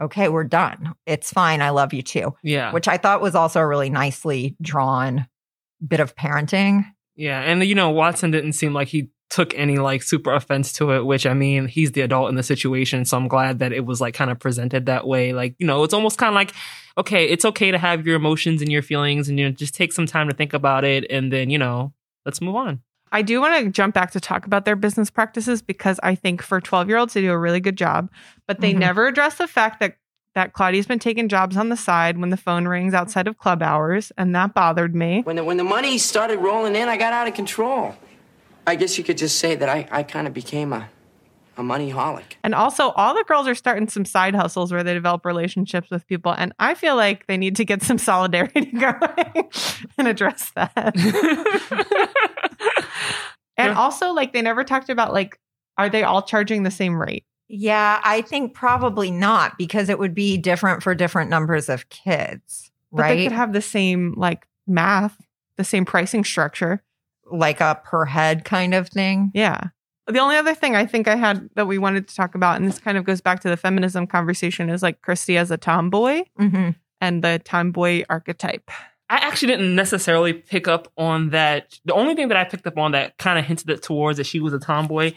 okay, we're done. It's fine. I love you too. yeah. Which I thought was also a really nicely drawn bit of parenting. Yeah, and you know, Watson didn't seem like he took any like super offense to it, which I mean, he's the adult in the situation, so I'm glad that it was like kind of presented that way. Like, you know, it's almost kind of like, okay, it's okay to have your emotions and your feelings and you know, just take some time to think about it and then, you know, let's move on. I do want to jump back to talk about their business practices because I think for 12 year olds, they do a really good job, but they Mhm. never address the fact that that Claudia's been taking jobs on the side when the phone rings outside of club hours, and that bothered me. When the, when the money started rolling in, I got out of control. I guess you could just say that I, I kind of became a, a money holic. And also, all the girls are starting some side hustles where they develop relationships with people, and I feel like they need to get some solidarity going and address that. and also, like, they never talked about like, are they all charging the same rate? Yeah, I think probably not because it would be different for different numbers of kids, But right? they could have the same like math, the same pricing structure. like a per head kind of thing. Yeah. The only other thing I think I had that we wanted to talk about, and this kind of goes back to the feminism conversation, is like Kristy as a tomboy Mm-hmm. and the tomboy archetype. I actually didn't necessarily pick up on that. The only thing that I picked up on that kind of hinted it towards that she was a tomboy,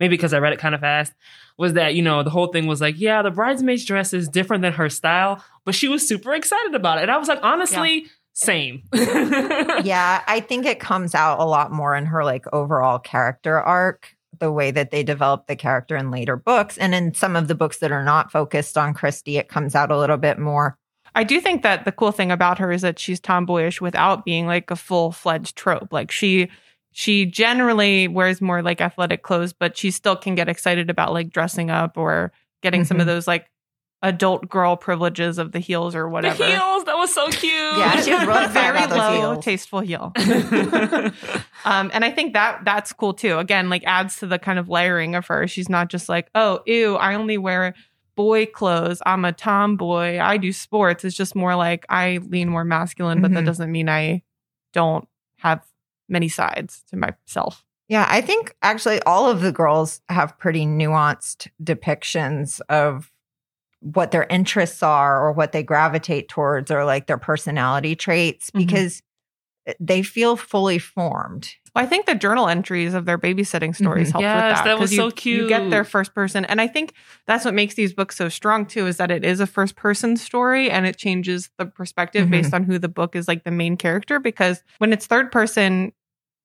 maybe because I read it kind of fast, was that, you know, the whole thing was like, yeah, the bridesmaid's dress is different than her style, but she was super excited about it. And I was like, honestly, same. yeah, I think it comes out a lot more in her like overall character arc, the way that they develop the character in later books. And in some of the books that are not focused on Kristy, it comes out a little bit more. I do think that the cool thing about her is that she's tomboyish without being like a full fledged trope. Like she she generally wears more like athletic clothes, but she still can get excited about like dressing up or getting some of Mhm. those like adult girl privileges of the heels or whatever. the whatever. heels, that was so cute. Yeah, she was very about low, heels. tasteful heel. um, and I think that that's cool too. Again, like adds to the kind of layering of her. She's not just like, oh, ew, I only wear boy clothes. I'm a tomboy. I do sports. It's just more like I lean more masculine, but that Mhm. doesn't mean I don't have many sides to myself. Yeah, I think actually all of the girls have pretty nuanced depictions of what their interests are or what they gravitate towards or like their personality traits Mhm. because they feel fully formed. Well, I think the journal entries of their babysitting stories Mhm. help Yes, with that. that was 'cause so you, You get their first person. And I think that's what makes these books so strong too, is that it is a first person story and it changes the perspective Mhm. based on who the book is like the main character. Because when it's third person,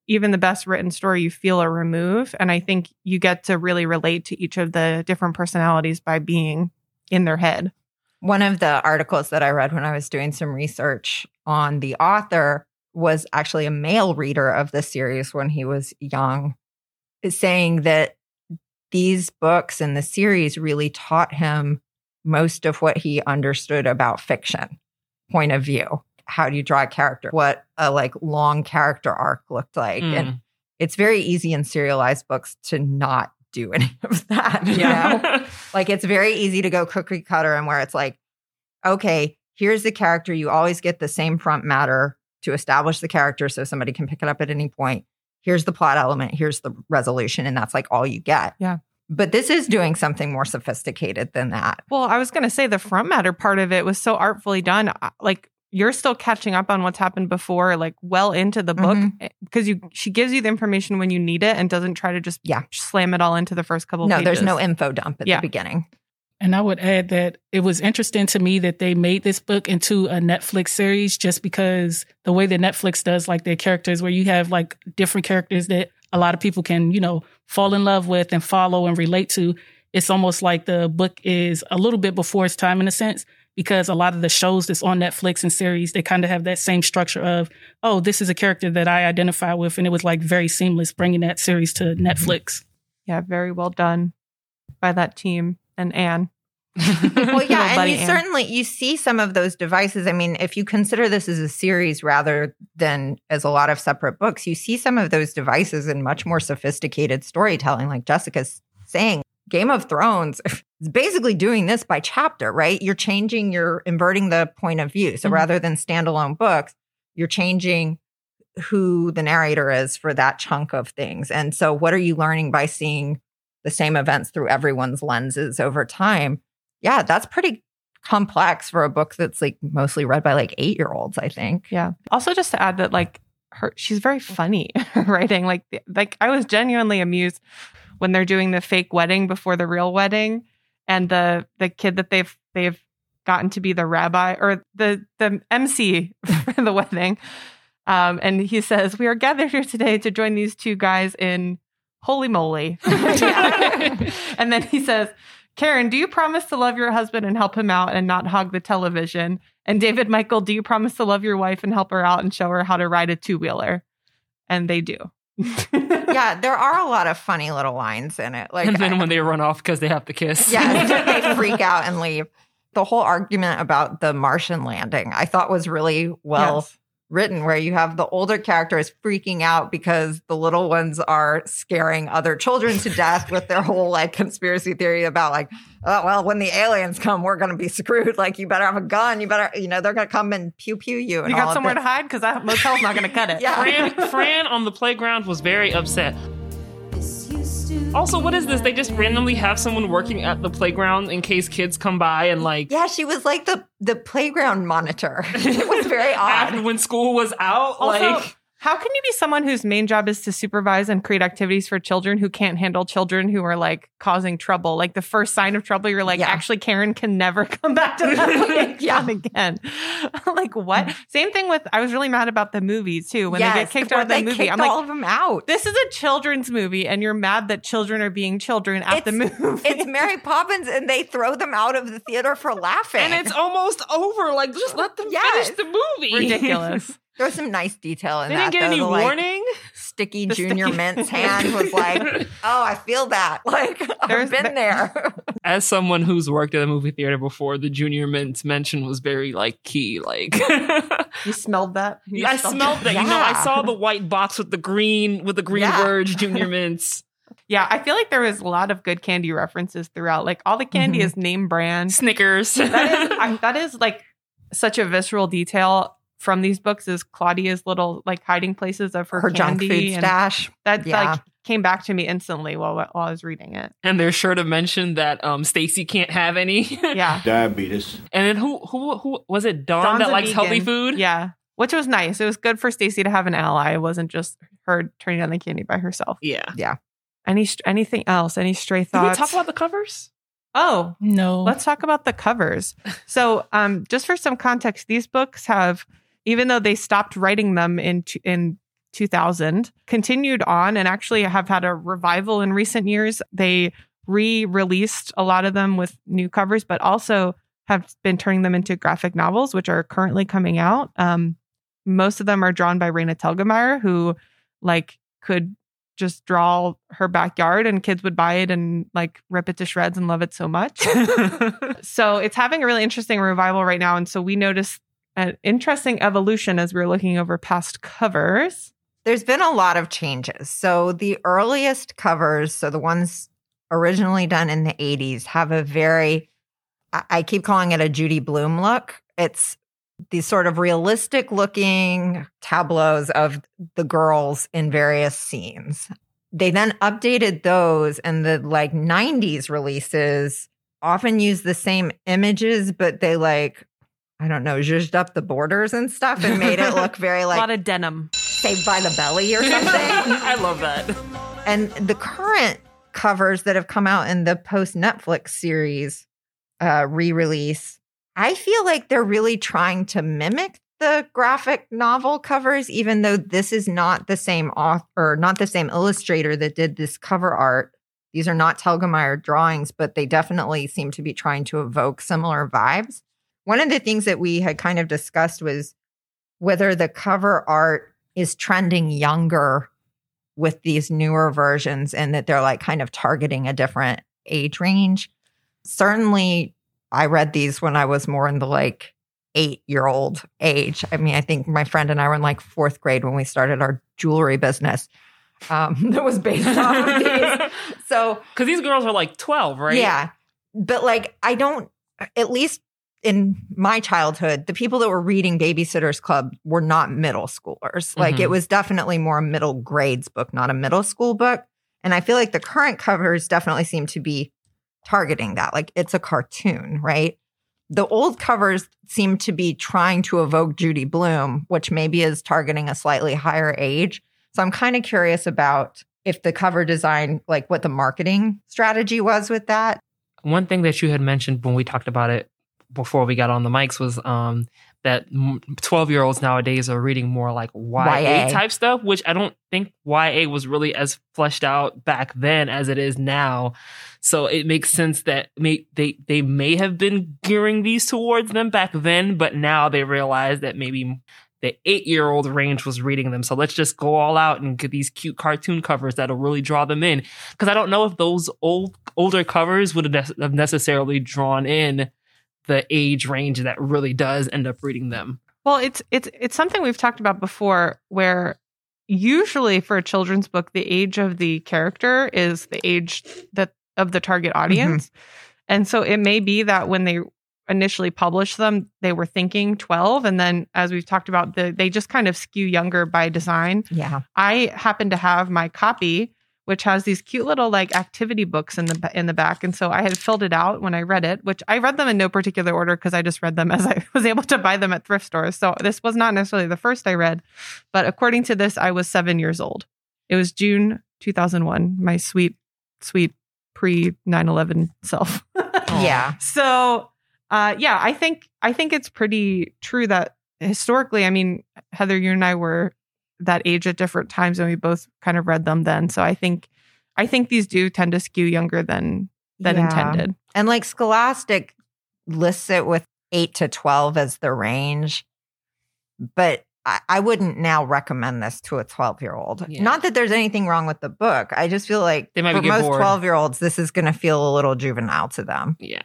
even the best written story, you feel a remove. And I think you get to really relate to each of the different personalities by being in their head. One of the articles that I read when I was doing some research on the author was actually a male reader of the series when he was young, saying that these books and the series really taught him most of what he understood about fiction point of view. How do you draw a character? What a like long character arc looked like. Mm. And it's very easy in serialized books to not do any of that. You know? Like it's very easy to go cookie cutter and where it's like, okay, here's the character. You always get the same front matter to establish the character so somebody can pick it up at any point. Here's the plot element, here's the resolution, and that's like all you get. Yeah. But this is doing something more sophisticated than that. Well, I was going to say the front matter part of it was so artfully done. Like you're still catching up on what's happened before, like well into the book, Mhm. eh, because you she gives you the information when you need it and doesn't try to just Yeah. slam it all into the first couple. No, pages. there's no info dump at Yeah. the beginning. And I would add that it was interesting to me that they made this book into a Netflix series just because the way that Netflix does like their characters, where you have like different characters that a lot of people can, you know, fall in love with and follow and relate to. It's almost like the book is a little bit before its time in a sense, because a lot of the shows that's on Netflix and series, they kind of have that same structure of, oh, this is a character that I identify with. And it was like very seamless bringing that series to Netflix. Yeah, very well done by that team and Anne. well, yeah, and you Anne. certainly you see some of those devices. I mean, if you consider this as a series rather than as a lot of separate books, you see some of those devices in much more sophisticated storytelling, like Jessica's saying. Game of Thrones is basically doing this by chapter, right? You're changing, you're inverting the point of view. So Mhm. rather than standalone books, you're changing who the narrator is for that chunk of things. And so, what are you learning by seeing the same events through everyone's lenses over time? Yeah, that's pretty complex for a book that's like mostly read by like eight year olds, I think. Yeah. Also, just to add that, like, her, she's very funny writing. Like, like I was genuinely amused when they're doing the fake wedding before the real wedding, and the the kid that they've they've gotten to be the rabbi or the the MC for the wedding. Um, and he says, "We are gathered here today to join these two guys in holy moly." and then he says, Karen, do you promise to love your husband and help him out and not hog the television? And David Michael, do you promise to love your wife and help her out and show her how to ride a two wheeler? And they do. yeah, there are a lot of funny little lines in it. Like and then I- when they run off because they have to kiss. yeah, they freak out and leave. The whole argument about the Martian landing, I thought was really well Yes. Written, where you have the older characters freaking out because the little ones are scaring other children to death with their whole like conspiracy theory about like, oh well, when the aliens come, we're gonna be screwed. Like you better have a gun, you better, you know, they're gonna come and pew pew you. And You got of somewhere to hide because that motel's not going to cut it. Yeah. Fran, Fran on the playground was very upset. Also, what is this? They just randomly have someone working at the playground in case kids come by and like Yeah, she was like the the playground monitor. it was very odd. after when school was out. Also, like how can you be someone whose main job is to supervise and create activities for children who can't handle children who are like causing trouble? Like the first sign of trouble, you're like, Yeah. actually, Karen can never come back to that Yeah. again. like what? Same thing with. I was really mad about the movie too when they get kicked out of the movie. I'm like, all of them out. this is a children's movie, and you're mad that children are being children at the movie. It's Mary Poppins, and they throw them out of the theater for laughing. and it's almost over. Like just let them Yes. finish the movie. ridiculous. There was some nice detail in they that. didn't get though. any The, like, warning. Sticky The Junior sticky- Mint's hand was like, "Oh, I feel that. Like There's- I've been there." As someone who's worked at a movie theater before, the Junior mint's mention was very like key. Like you smelled that? You I smelled that. You know, I saw the white box with the green with the green Yeah. words, Junior Mints, Yeah, I feel like there was a lot of good candy references throughout. Like all the candy Mhm. is name brand. Snickers. that is I, that is like such a visceral detail from these books is Claudia's little like hiding places of her, Her junk candy food and stash. that Yeah. like came back to me instantly while while I was reading it. and they're sure to mention that um Stacey can't have any. Yeah. Diabetes. and then who who who was it? Dawn Dawn's that a likes healthy food. Yeah. Which was nice. It was good for Stacey to have an ally. It wasn't just her turning down the candy by herself. Yeah. Yeah. Any anything else? Any stray Did we thoughts? talk about the covers? Oh, No. Let's talk about the covers. So, um, just for some context, these books have, even though they stopped writing them in in 2000, continued on and actually have had a revival in recent years. They re-released a lot of them with new covers, but also have been turning them into graphic novels, which are currently coming out. Um, most of them are drawn by Raina Telgemeier, who like could just draw her backyard and kids would buy it and like rip it to shreds and love it so much. so it's having a really interesting revival right now. And so we noticed an interesting evolution as we were looking over past covers. There's been a lot of changes. So the earliest covers, so the ones originally done in the 80s, have a very, I I keep calling it a Judy Blume look. It's these sort of realistic looking tableaus of the girls in various scenes. They then updated those and the like 90s releases often use the same images, but they like, I don't know, zhuzhed up the borders and stuff and made it look very like a lot of denim. saved by the belly or something. I love that. and the current covers that have come out in the post Netflix series uh, re release. I feel like they're really trying to mimic the graphic novel covers, even though this is not the same author, not the same illustrator that did this cover art. These are not Telgemeier drawings, but they definitely seem to be trying to evoke similar vibes. One of the things that we had kind of discussed was whether the cover art is trending younger with these newer versions and that they're like kind of targeting a different age range. Certainly, I read these when I was more in the like eight year old age. I mean, I think my friend and I were in like fourth grade when we started our jewelry business. Um, that was based off of these. So, because these girls are like 12, right? Yeah. But like, I don't, at least in my childhood, the people that were reading Babysitter's Club were not middle schoolers. Like, Mhm. it was definitely more a middle grades book, not a middle school book. And I feel like the current covers definitely seem to be targeting that. Like, it's a cartoon, right? The old covers seem to be trying to evoke Judy Blume, which maybe is targeting a slightly higher age. So I'm kind of curious about if the cover design, like what the marketing strategy was with that. One thing that you had mentioned when we talked about it before we got on the mics was um, that 12 year olds nowadays are reading more like YA, YA. type stuff, which I don't think YA was really as fleshed out back then as it is now. So it makes sense that may, they, they may have been gearing these towards them back then, but now they realize that maybe the eight year old range was reading them. So let's just go all out and get these cute cartoon covers that'll really draw them in. Cause I don't know if those old, older covers would have nec- have necessarily drawn in the age range that really does end up reading them. Well, it's it's it's something we've talked about before where usually for a children's book the age of the character is the age that of the target mm-hmm. audience. And so it may be that when they initially published them they were thinking 12 and then as we've talked about the, they just kind of skew younger by design. Yeah. I happen to have my copy which has these cute little like activity books in the in the back. And so I had filled it out when I read it which I read them in no particular order because I just read them as I was able to buy them at thrift stores. So this was not necessarily the first I read but according to this I was 7 years old. It was June 2001 my sweet sweet pre 9/11 self. Yeah. so uh yeah I think I think it's pretty true that historically I mean Heather you and I were that age at different times and we both kind of read them then so i think i think these do tend to skew younger than than Yeah. intended And like Scholastic lists it with eight to 12 as the range. But I, I wouldn't now recommend this to a 12 year old. Yeah. Not that there's anything wrong with the book. I just feel like They might for most 12 year olds, this is going to feel a little juvenile to them. Yeah.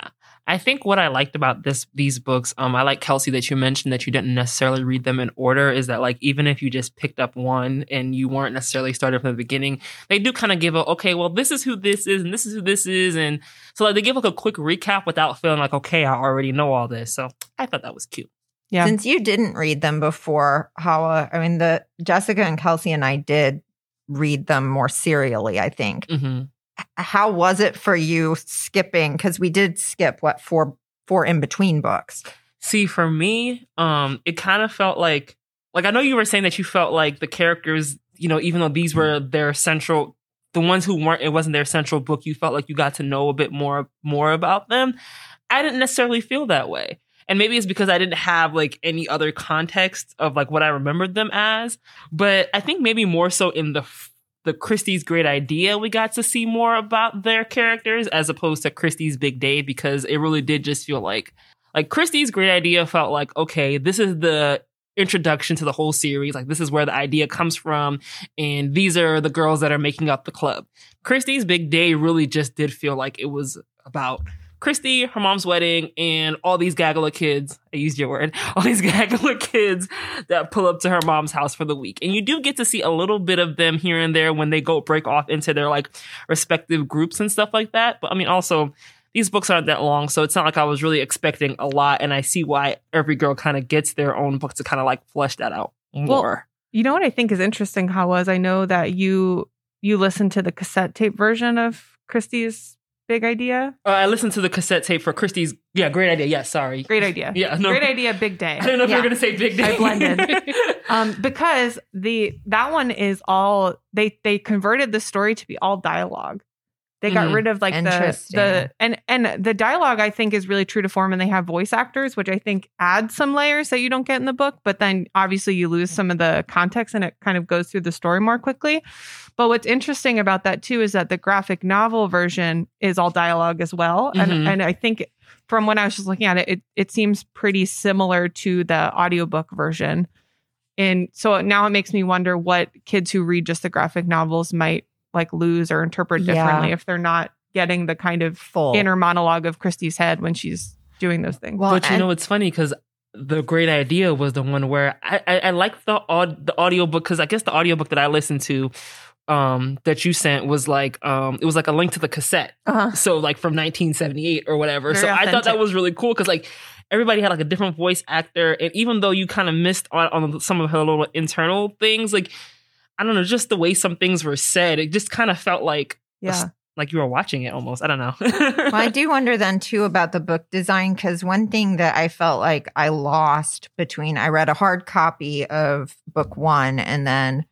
I think what I liked about this these books, um, I like Kelsey that you mentioned that you didn't necessarily read them in order, is that like even if you just picked up one and you weren't necessarily started from the beginning, they do kind of give a okay, well, this is who this is and this is who this is, and so like they give like a quick recap without feeling like okay, I already know all this. So I thought that was cute. yeah Since you didn't read them before, how, uh, I mean, the Jessica and Kelsey and I did read them more serially, I think. hmm How was it for you skipping? Because we did skip what, four, four in between books. See, for me, um, it kind of felt like like I know you were saying that you felt like the characters, you know, even though these were their central the ones who weren't it wasn't their central book, you felt like you got to know a bit more more about them. I didn't necessarily feel that way. And maybe it's because I didn't have like any other context of like what I remembered them as, but I think maybe more so in the the Kristy's great idea, we got to see more about their characters as opposed to Kristy's big day because it really did just feel like like Kristy's great idea felt like, okay, this is the introduction to the whole series. Like this is where the idea comes from. And these are the girls that are making up the club. Kristy's big day really just did feel like it was about Kristy, her mom's wedding, and all these gaggle of kids. I used your word. All these gaggle of kids that pull up to her mom's house for the week. And you do get to see a little bit of them here and there when they go break off into their like respective groups and stuff like that. But I mean, also, these books aren't that long, so it's not like I was really expecting a lot. And I see why every girl kind of gets their own book to kind of like flesh that out more. you know what i think is interesting how was i know that you you listened to the cassette tape version of kristy's big idea Uh, I listened to the cassette tape for Kristy's. Yeah, great idea. Yeah, sorry. great idea Yeah, no. great idea big day I didn't know if you Yeah. were going to say big day. I blended. um, because the that one is all they they converted the story to be all dialogue. They got Mhm. rid of like the the and and the dialogue I think is really true to form and they have voice actors which I think add some layers that you don't get in the book but then obviously you lose some of the context and it kind of goes through the story more quickly. But what's interesting about that too is that the graphic novel version is all dialogue as well and Mhm. and I think from when I was just looking at it it it seems pretty similar to the audiobook version. And so now it makes me wonder what kids who read just the graphic novels might like lose or interpret Yeah. differently if they're not getting the kind of Full. inner monologue of Kristy's head when she's doing those things. Well, but you know, it's funny because the great idea was the one where I I, I like the aud- the audiobook because I guess the audiobook that I listened to um that you sent was like um it was like a link to the cassette Uh-huh. so like from 1978 or whatever Very so i thought that was really cool because like everybody had like a different voice actor and even though you kind of missed on, on some of her little internal things like i don't know just the way some things were said it just kind of felt like a Yeah. like you were watching it almost i don't know well, I do wonder then too about the book design because one thing that I felt like I lost between I read a hard copy of book one and then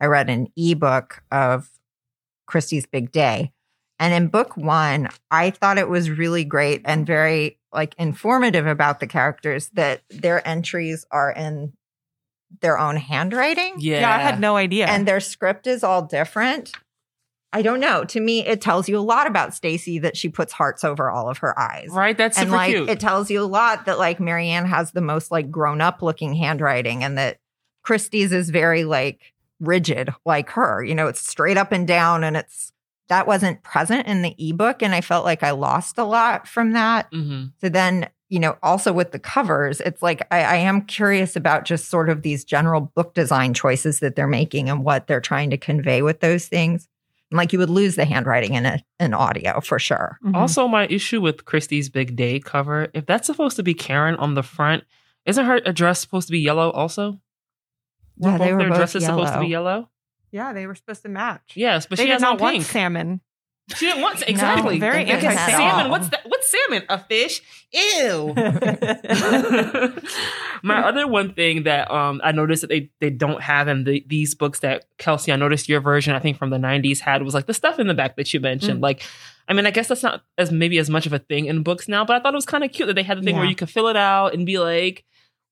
I read an ebook of Kristy's Big Day. And in book one, I thought it was really great and very like informative about the characters that their entries are in their own handwriting. yeah Yeah, I had no idea. And their script is all different. I don't know. To me, it tells you a lot about Stacey that she puts hearts over all of her eyes. right that's and super like cute it tells you a lot that like Mary Anne has the most like grown up looking handwriting and that Kristy's is very like rigid like her. You know, it's straight up and down and it's that wasn't present in the ebook and I felt like I lost a lot from that. hmm So then, you know, also with the covers, it's like I, I am curious about just sort of these general book design choices that they're making and what they're trying to convey with those things. And like you would lose the handwriting in a, in audio for sure. Mhm. Also, my issue with Kristy's Big Day cover, if that's supposed to be Karen on the front, isn't her dress supposed to be yellow also? Yeah, Weren't they both were their both dresses supposed to be yellow? yeah, they were supposed to match. Yes, but they she did has not on want pink. salmon. She didn't want to. exactly. No, very They didn't salmon. What's that? What's salmon? A fish? Ew. My other one thing that um I noticed that they they don't have in the, these books that Kelsey, I noticed your version, I think from the '90s had was like the stuff in the back that you mentioned. Like, I mean, I guess that's not as maybe as much of a thing in books now, but I thought it was kind of cute that they had the thing where you could fill it out and be like,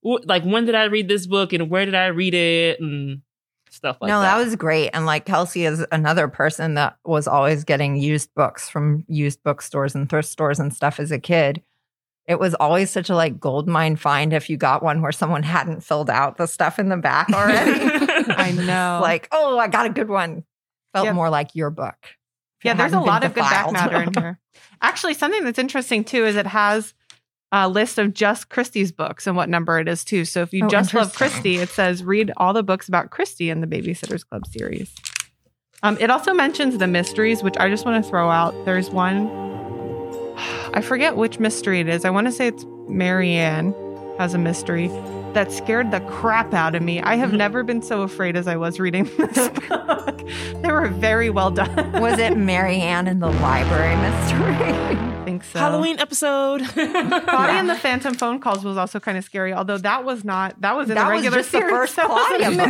like when did I read this book and where did I read it and stuff like no, that. that was great. And like Kelsey is another person that was always getting used books from used bookstores and thrift stores and stuff as a kid. It was always such a like gold mine find if you got one where someone hadn't filled out the stuff in the back already. I know. like, oh, I got a good one. Felt Yep. more like your book. Yeah, there's a lot been of good back matter in here. Actually, something that's interesting too is it has a list of just Kristy's books and what number it is too. So if you Oh, just love. Kristy, it says read all the books about Kristy in the Babysitters Club series. Um, it also mentions the mysteries, which I just want to throw out. There's one, I forget which mystery it is. I want to say it's Mary Anne has a mystery that scared the crap out of me. I have never been so afraid as I was reading this book. they were very well done. Was it Mary Anne in the library mystery? I think so. Halloween episode. Claudia and the Phantom phone calls was also kind of scary, although that was not that was in That the was regular just the series. first That wasn't a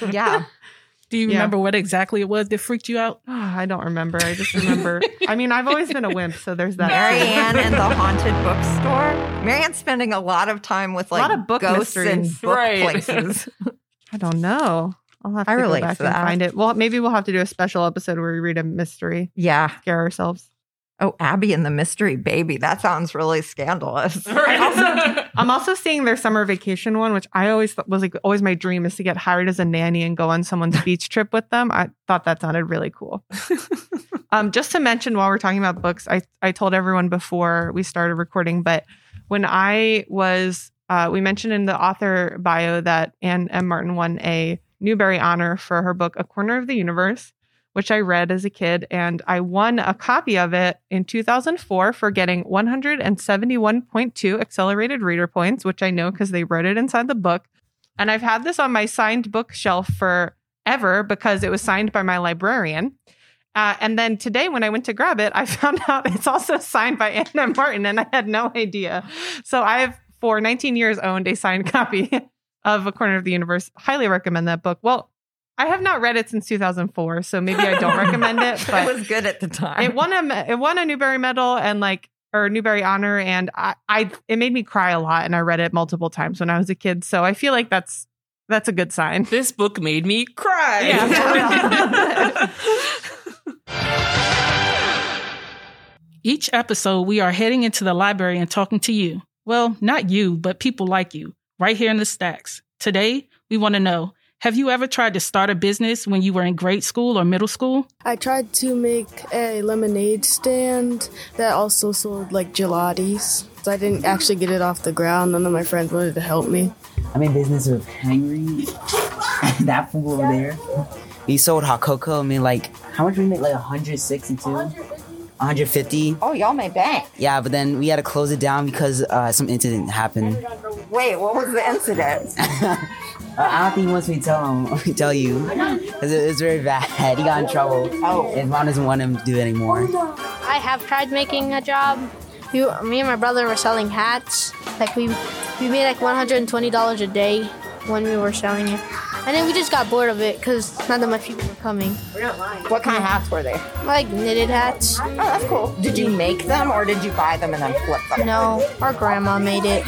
mystery. yeah. Do you Yeah. remember what exactly it was that freaked you out? I don't remember. I just remember. I mean, I've always been a wimp, so there's that. Mary Anne and the haunted bookstore. Mary Anne's spending a lot of time with like a lot of book ghosts and book Right. places. I don't know. I'll have to I go relate back to and that. find it. Well, maybe we'll have to do a special episode where we read a mystery, yeah. scare ourselves. Oh, Abby and the mystery baby. That sounds really scandalous. I'm also seeing their summer vacation one, which I always thought was like always my dream is to get hired as a nanny and go on someone's beach trip with them. I thought that sounded really cool. um, just to mention while we're talking about books, I I told everyone before we started recording, but when I was uh, we mentioned in the author bio that Ann M. Martin won a Newbery honor for her book A Corner of the Universe, which I read as a kid, and I won a copy of it in 2004 for getting 171.2 accelerated reader points, which I know because they wrote it inside the book. And I've had this on my signed bookshelf forever because it was signed by my librarian. Uh, and then today, when I went to grab it, I found out it's also signed by Anna Martin, and I had no idea. So I have, for 19 years, owned a signed copy of A Corner of the Universe. Highly recommend that book. Well, I have not read it since 2004, so maybe I don't recommend it. But it was good at the time. it won a it won a Newbery Medal and like or Newbery Honor, and I, I it made me cry a lot, and I read it multiple times when I was a kid. So I feel like that's that's a good sign. This book made me cry. Yeah. Each episode, we are heading into the library and talking to you. Well, not you, but people like you, right here in the stacks. Today, we want to know have you ever tried to start a business when you were in grade school or middle school? I tried to make a lemonade stand that also sold like gelatis. So I didn't actually get it off the ground. None of my friends wanted to help me. I'm in business with Henry. that fool over there. We sold hot cocoa. I mean, like, how much we made? Like 162? 150? Oh, y'all made bank. Yeah, but then we had to close it down because uh, some incident happened. Wait, what was the incident? Uh, I don't think he wants me to tell him, we tell you. Because it was very bad. He got in trouble. Oh. His mom doesn't want him to do it anymore. I have tried making a job. We, me and my brother were selling hats. Like we, we made like one hundred and twenty dollars a day when we were selling it, and then we just got bored of it because not that much people were coming. We're not lying. What kind of hats were they? Like knitted hats. Oh, that's cool. Did you make them or did you buy them and then flip them? No, our grandma made it.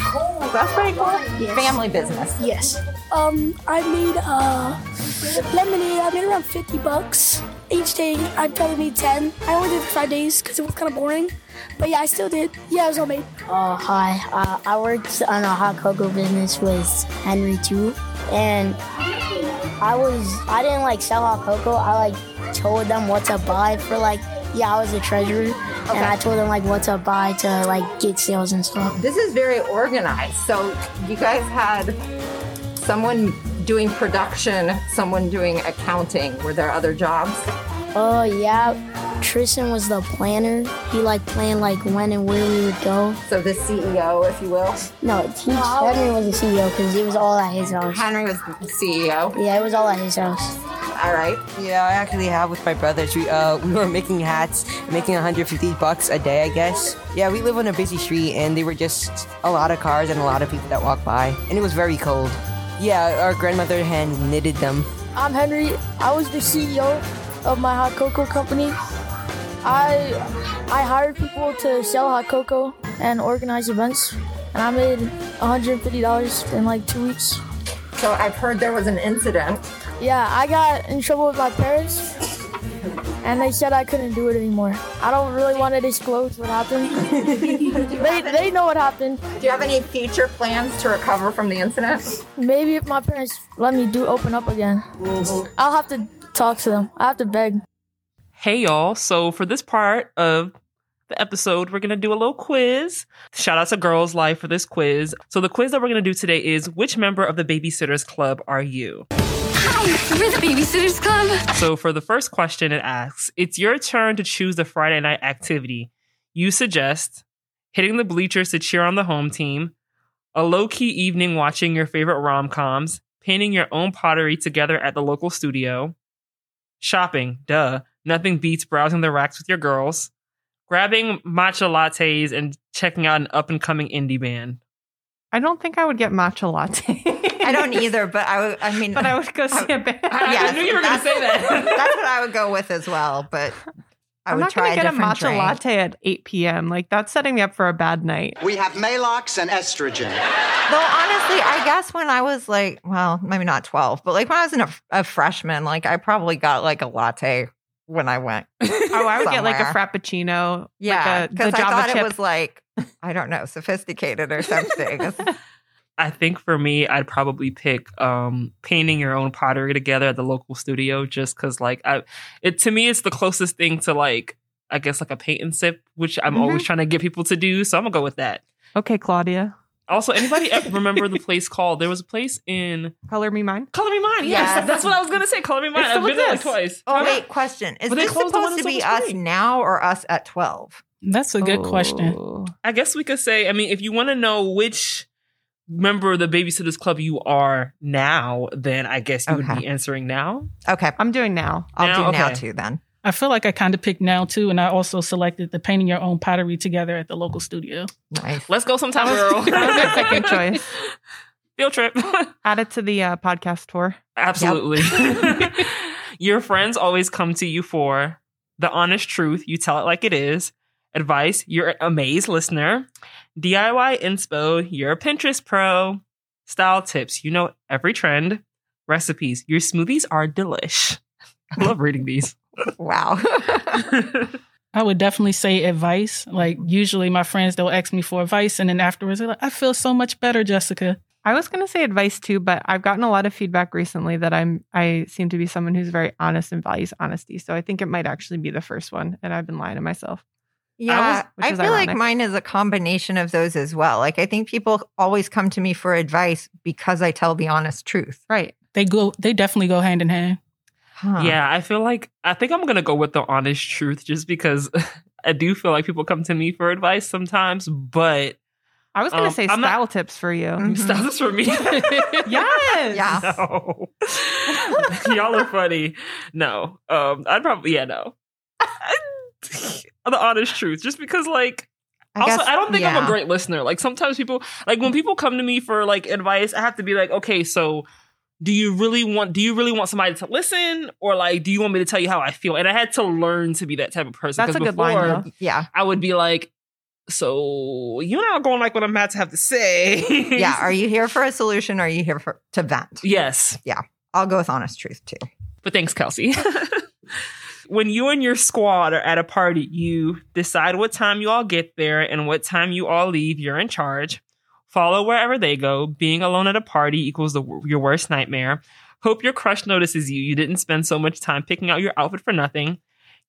That's pretty cool. Yes. Family business. Yes. Um, I made uh, lemonade. I made around 50 bucks. Each day, I'd probably made 10. I only did it for five days because it was kind of boring. But yeah, I still did. Yeah, it was all made. Oh, hi. Uh, I worked on a hot cocoa business with Henry too, and I was I didn't like sell hot cocoa. I like told them what to buy for like yeah, I was the treasurer, and I told them like what to buy to like get sales and stuff. This is very organized. So you guys had someone doing production, someone doing accounting. Were there other jobs? Oh yeah, Tristan was the planner. He like planned like when and where we would go. So the CEO, if you will. No, he, Henry was the CEO because it was all at his house. Henry was the CEO. Yeah, it was all at his house. All right. Yeah, I actually have with my brothers. We uh we were making hats, making 150 bucks a day, I guess. Yeah, we live on a busy street, and there were just a lot of cars and a lot of people that walked by, and it was very cold. Yeah, our grandmother hand knitted them. I'm Henry. I was the CEO of my hot cocoa company. I I hired people to sell hot cocoa and organize events, and I made $150 in like two weeks. So I've heard there was an incident. Yeah, I got in trouble with my parents, and they said I couldn't do it anymore. I don't really want to disclose what happened. they, they know what happened. Do you have any future plans to recover from the incident? Maybe if my parents let me do open up again, mm-hmm. I'll have to talk to them. I have to beg. Hey, y'all. So, for this part of the episode, we're going to do a little quiz. Shout out to Girls Life for this quiz. So, the quiz that we're going to do today is which member of the Babysitters Club are you? Hi, we're the Babysitters Club. So, for the first question, it asks It's your turn to choose the Friday night activity. You suggest hitting the bleachers to cheer on the home team, a low key evening watching your favorite rom coms, painting your own pottery together at the local studio, shopping, duh, nothing beats browsing the racks with your girls, grabbing matcha lattes, and checking out an up and coming indie band. I don't think I would get matcha latte. I don't either, but I would. I mean, but I would go see a band. Yeah, I knew you were going to say that. that's what I would go with as well. But I I'm would not try going to get a different matcha drink. latte at 8 p.m. Like that's setting me up for a bad night. We have Maalox and estrogen. Though honestly, I guess when I was like, well, maybe not twelve, but like when I was in a, a freshman, like I probably got like a latte when I went. Oh, I would get like a frappuccino. Yeah, because the I thought chip. it was like I don't know, sophisticated or something. I think for me, I'd probably pick um, painting your own pottery together at the local studio, just because like I, it to me, it's the closest thing to like I guess like a paint and sip, which I'm always trying to get people to do. So I'm gonna go with that. okay, Claudia. Also, anybody ever remember the place called? There was a place in Color Me Mine. Color Me Mine. Yes, Yes. that's what I was gonna say. Color Me Mine. I've been there like twice. oh wait, question: Is But this closed the one supposed to be us now or us at twelve? That's a good question. Oh. I guess we could say. I mean, if you want to know which member of the Babysitters Club you are now, then I guess you would be answering now. Okay, I'm doing now. I'll Now? do now too. Then I feel like I kind of picked now too, and I also selected the painting your own pottery together at the local studio. nice. Let's go sometime, girl. That second choice. Field trip. Add it to the uh, podcast tour. Absolutely. Your friends always come to you for the honest truth. You tell it like it is. Advice. You're a maze listener. DIY inspo. You're a Pinterest pro. Style tips. You know every trend. Recipes. Your smoothies are delish. I love reading these. Wow. I would definitely say advice. Like usually my friends they'll ask me for advice and then afterwards they're like, I feel so much better, Jessica. I was going to say advice too, but I've gotten a lot of feedback recently that I'm I seem to be someone who's very honest and values honesty. So I think it might actually be the first one, and I've been lying to myself. Yeah, which I, is feel like mine is a combination of those as well. Like I think people always come to me for advice because I tell the honest truth. Right. They go they definitely go hand in hand. Huh. Yeah, I feel like I think I'm gonna go with the honest truth just because I do feel like people come to me for advice sometimes, but I was going to Um, say I'm style not- tips for you. Mhm. style this for me. yes. Yeah. No. Y'all are funny. No. Um, I'd probably yeah, no. the honest truth. Just because like I also guess- I don't think I'm a great listener. Like sometimes people like when people come to me for like advice, I have to be like, okay, so do you really want do you really want somebody to listen or like do you want me to tell you how I feel? And I had to learn to be that type of person. That's a good line, though. Yeah. I would be like, so you're not going like what I'm about to have to say. Yeah. Are you here for a solution or are you here for to vent? yes. Yeah i'll go with honest truth too. But thanks, Kelsey. when you and your squad are at a party, you decide what time you all get there and what time you all leave. You're in charge. Follow wherever they go. Being alone at a party equals the, your worst nightmare. Hope your crush notices you. You didn't spend so much time picking out your outfit for nothing.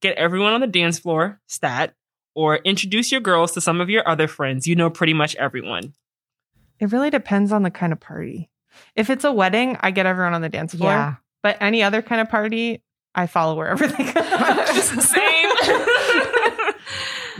Get everyone on the dance floor, stat, or introduce your girls to some of your other friends. You know pretty much everyone. It really depends on the kind of party. If it's a wedding, I get everyone on the dance floor. Yeah. But any other kind of party, I follow wherever they go. Same.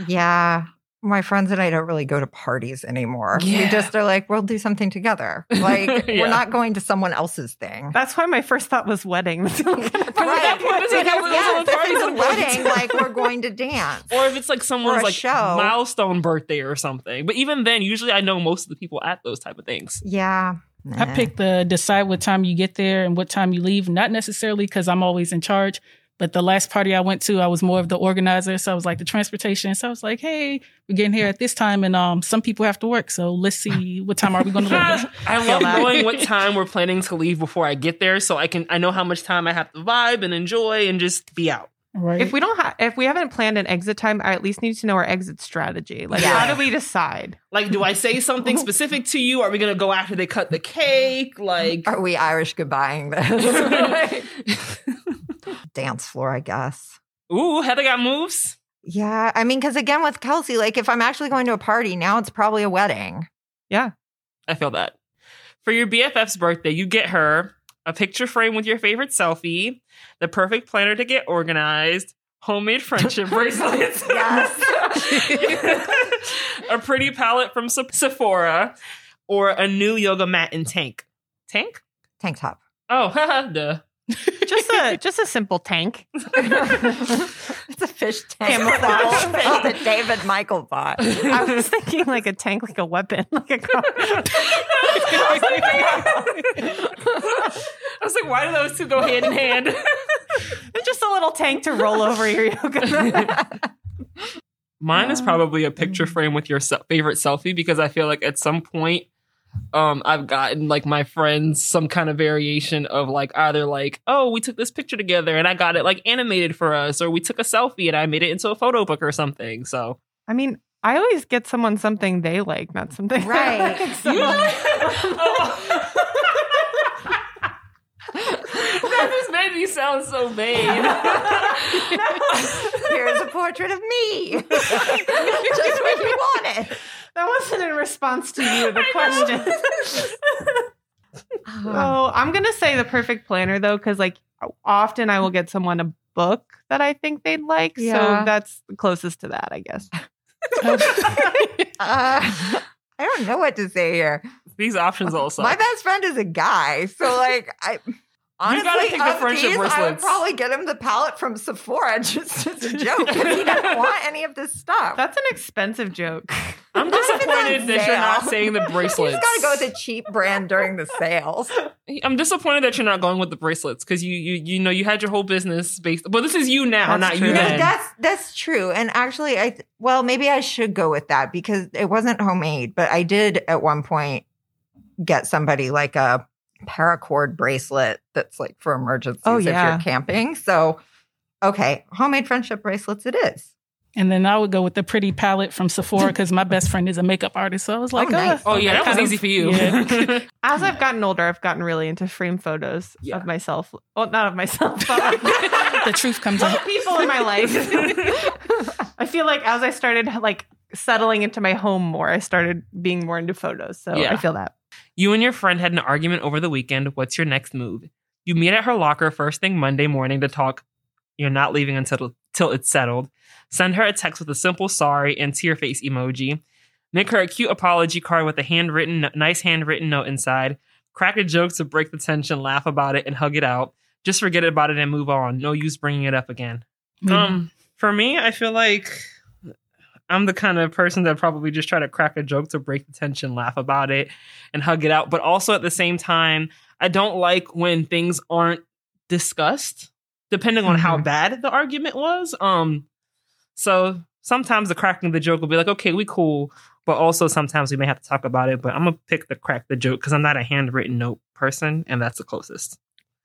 Yeah. My friends and I don't really go to parties anymore. We just are like, we'll do something together. Like, Yeah. we're not going to someone else's thing. That's why my first thought was wedding. That's the only kind of party Right. Because do. it has- yeah, Someone's if party's a wedding, like we're going to dance. or if it's like someone's like show. milestone birthday or something. But even then, usually I know most of the people at those type of things. Yeah. I pick the decide what time you get there and what time you leave, not necessarily because I'm always in charge. But the last party I went to, I was more of the organizer. So I was like the transportation. So I was like, hey, we're getting here at this time and um some people have to work. So let's see what time are we going to leave. I Feel love knowing what time we're planning to leave before I get there, so I can I know how much time I have to vibe and enjoy and just be out. Right. If we don't have, if we haven't planned an exit time, I at least need to know our exit strategy. Like, Yeah. how do we decide? Like, do I say something specific to you? Are we gonna go after they cut the cake? Like, Are we Irish goodbying this? Dance floor, I guess. ooh, Heather got moves. Yeah. I mean, because again, with Kelsey, like if I'm actually going to a party, now it's probably a wedding. Yeah. I feel that. For your BFF's birthday, you get her a picture frame with your favorite selfie, the perfect planner to get organized, homemade friendship bracelets. Yes. a pretty palette from Se- Sephora, or a new yoga mat and tank. Tank? Tank top. Oh, haha, duh. Just a just a simple tank. It's a fish tank. Camouflage. Oh, that David Michael bought. I was thinking like a tank, like a weapon, like a car. I was like, why do those two go hand in hand? just a little tank to roll over your yoga mat. Mine is probably a picture mm. frame with your se- favorite selfie because I feel like at some point, um, I've gotten like my friends some kind of variation of like either like, oh, we took this picture together and I got it like animated for us, or we took a selfie and I made it into a photo book or something. So I mean, I always get someone something they like, not something I Right. like. So- that just made me sound so vain. Here's a portrait of me. Just what you wanted. that wasn't in response to you, the question. oh, I'm gonna say the perfect planner though, because like often I will get someone a book that I think they'd like. Yeah. So that's the closest to that, I guess. Uh, I don't know what to say here. These options also. My best friend is a guy, so like I Honestly, gotta pick the of friendship these, I would probably get him the palette from Sephora just as a joke because he doesn't want any of this stuff. That's an expensive joke. I'm Not disappointed on that you're not saying the He's bracelets. got to go with a cheap brand during the sales. I'm disappointed that you're not going with the bracelets because you you you know you had your whole business based. But this is you now, That's not true. you No, then. that's that's true. And actually, I well, maybe I should go with that because it wasn't homemade, but I did at one point get somebody like a paracord bracelet that's like for emergencies Oh, if you're camping. So, okay, homemade friendship bracelets it is. And then I would go with the pretty palette from Sephora because my best friend is a makeup artist. So I was like, nice. ah, oh yeah, that was kind of- easy for you. yeah. As I've gotten older, I've gotten really into frame photos Yeah. of myself. Well, not of myself, but the truth comes out. people in my life. I feel like as I started like settling into my home more, I started being more into photos. So Yeah. I feel that. You and your friend had an argument over the weekend. What's your next move? You meet at her locker first thing Monday morning to talk. You're not leaving until till it's settled. Send her a text with a simple sorry and tear face emoji. Make her a cute apology card with a handwritten, nice handwritten note inside. Crack a joke to break the tension, laugh about it, and hug it out. Just forget about it and move on. No use bringing it up again. Um, for me, I feel like I'm the kind of person that probably just try to crack a joke to break the tension, laugh about it, and hug it out. But also at the same time, I don't like when things aren't discussed, depending on how bad the argument was. Um, so sometimes the cracking the joke will be like, okay, we cool. But also sometimes we may have to talk about it. But I'm gonna pick the crack the joke because I'm not a handwritten note person, and that's the closest.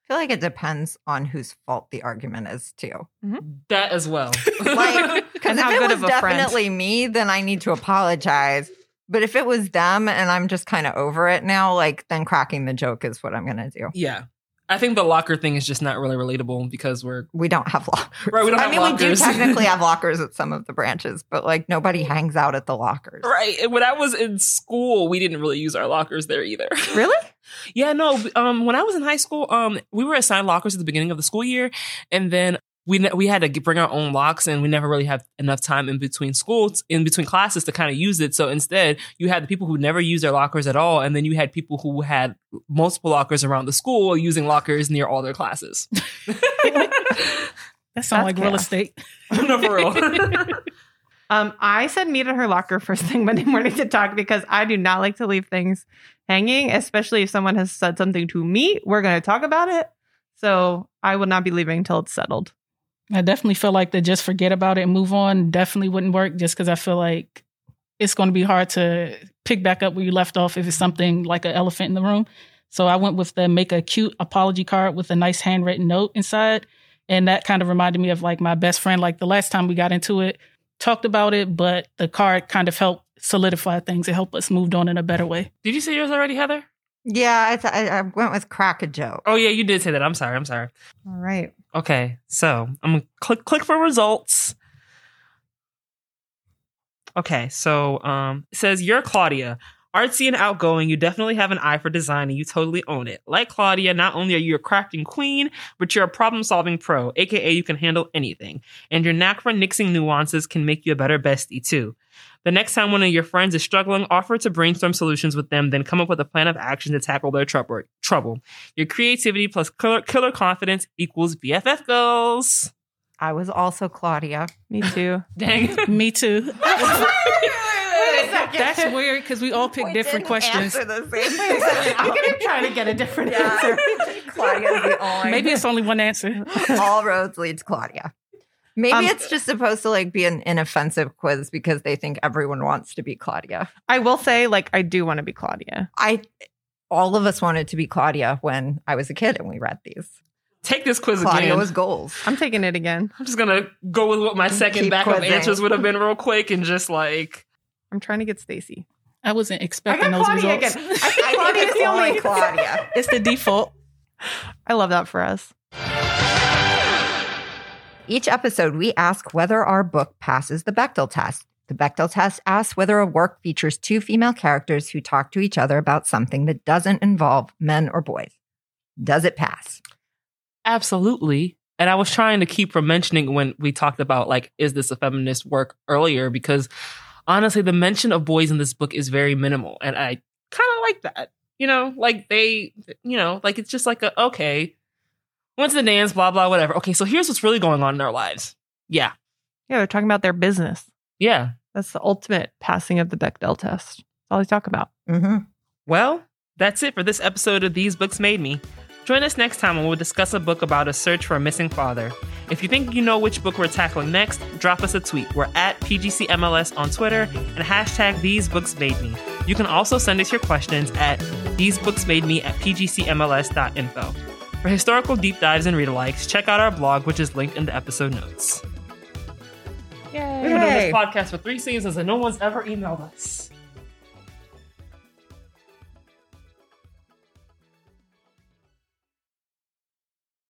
I feel like it depends on whose fault the argument is too. Mm-hmm. That as well. Like, because if how it good was of a friend. definitely me, then I need to apologize. But if it was them and I'm just kind of over it now, like then cracking the joke is what I'm gonna do. yeah. I think the locker thing is just not really relatable because we're We don't have lockers. Right, we don't have I mean, we do technically have lockers at some of the branches, but like nobody hangs out at the lockers. Right. And When I was in school, we didn't really use our lockers there either. Really? yeah, no. Um, when I was in high school, um, we were assigned lockers at the beginning of the school year, and then we ne- we had to bring our own locks, and we never really had enough time in between schools, in between classes, to kind of use it. So instead, you had the people who never used their lockers at all, and then you had people who had multiple lockers around the school using lockers near all their classes. That sounds That's like real estate. no, for real. Um, I said meet at her locker first thing Monday morning to talk because I do not like to leave things hanging, especially if someone has said something to me. We're going to talk about it. So I will not be leaving until it's settled. I definitely feel like the just forget about it and move on definitely wouldn't work just because I feel like it's going to be hard to pick back up where you left off if it's something like an elephant in the room. So I went with the make a cute apology card with a nice handwritten note inside. And that kind of reminded me of like my best friend. Like the last time we got into it, talked about it, but the card kind of helped solidify things and help us moved on in a better way. Did you say yours already, Heather? Yeah, I, th- I, I went with crack a joke. Oh yeah, you did say that. I'm sorry. I'm sorry. All right. Okay, so I'm gonna click click for results. Okay, so um, it says you're Claudia, artsy and outgoing. You definitely have an eye for design, and you totally own it. Like Claudia, not only are you a crafting queen, but you're a problem-solving pro, aka you can handle anything. And your knack for nixing nuances can make you a better bestie too. The next time one of your friends is struggling, offer to brainstorm solutions with them, then come up with a plan of action to tackle their trouble. Trouble. Your creativity plus killer, killer confidence equals BFF goals. I was also Claudia. Me too. Dang. Me too. That's weird because we all pick different questions. Answer the I'm going to try to get a different answer. Claudia's the only. Maybe it's only one answer. all roads lead to Claudia. Maybe Um, it's just supposed to like be an inoffensive quiz because they think everyone wants to be Claudia. I will say, like, I do want to be Claudia. I all of us wanted to be Claudia when I was a kid and we read these. Take this quiz Claudia again. was goals. I'm taking it again. I'm just gonna go with what my second Keep backup quizzing. answers would have been real quick and just like I'm trying to get Stacey. I wasn't expecting got those Claudia results. again. I think Claudia's the only only Claudia. It's the default. I love that for us. Each episode, we ask whether our book passes the Bechdel test. The Bechdel test asks whether a work features two female characters who talk to each other about something that doesn't involve men or boys. Does it pass? absolutely. And I was trying to keep from mentioning when we talked about like, is this a feminist work earlier? Because honestly, the mention of boys in this book is very minimal, and I kind of like that. You know, like they, you know, like it's just like a okay, went to the dance, blah, blah, whatever. Okay, so here's what's really going on in their lives. Yeah. Yeah, they're talking about their business. Yeah. That's the ultimate passing of the Bechdel test. That's all they talk about. Mm-hmm. Well, that's it for this episode of These Books Made Me. Join us next time when we'll discuss a book about a search for a missing father. If you think you know which book we're tackling next, drop us a tweet. We're at PGCMLS on Twitter and hashtag These Books Made Me. You can also send us your questions at These Books Made Me at PGCMLS.info. For historical deep dives and read alikes, check out our blog, which is linked in the episode notes. Yay. We've been doing this podcast for three seasons and no one's ever emailed us.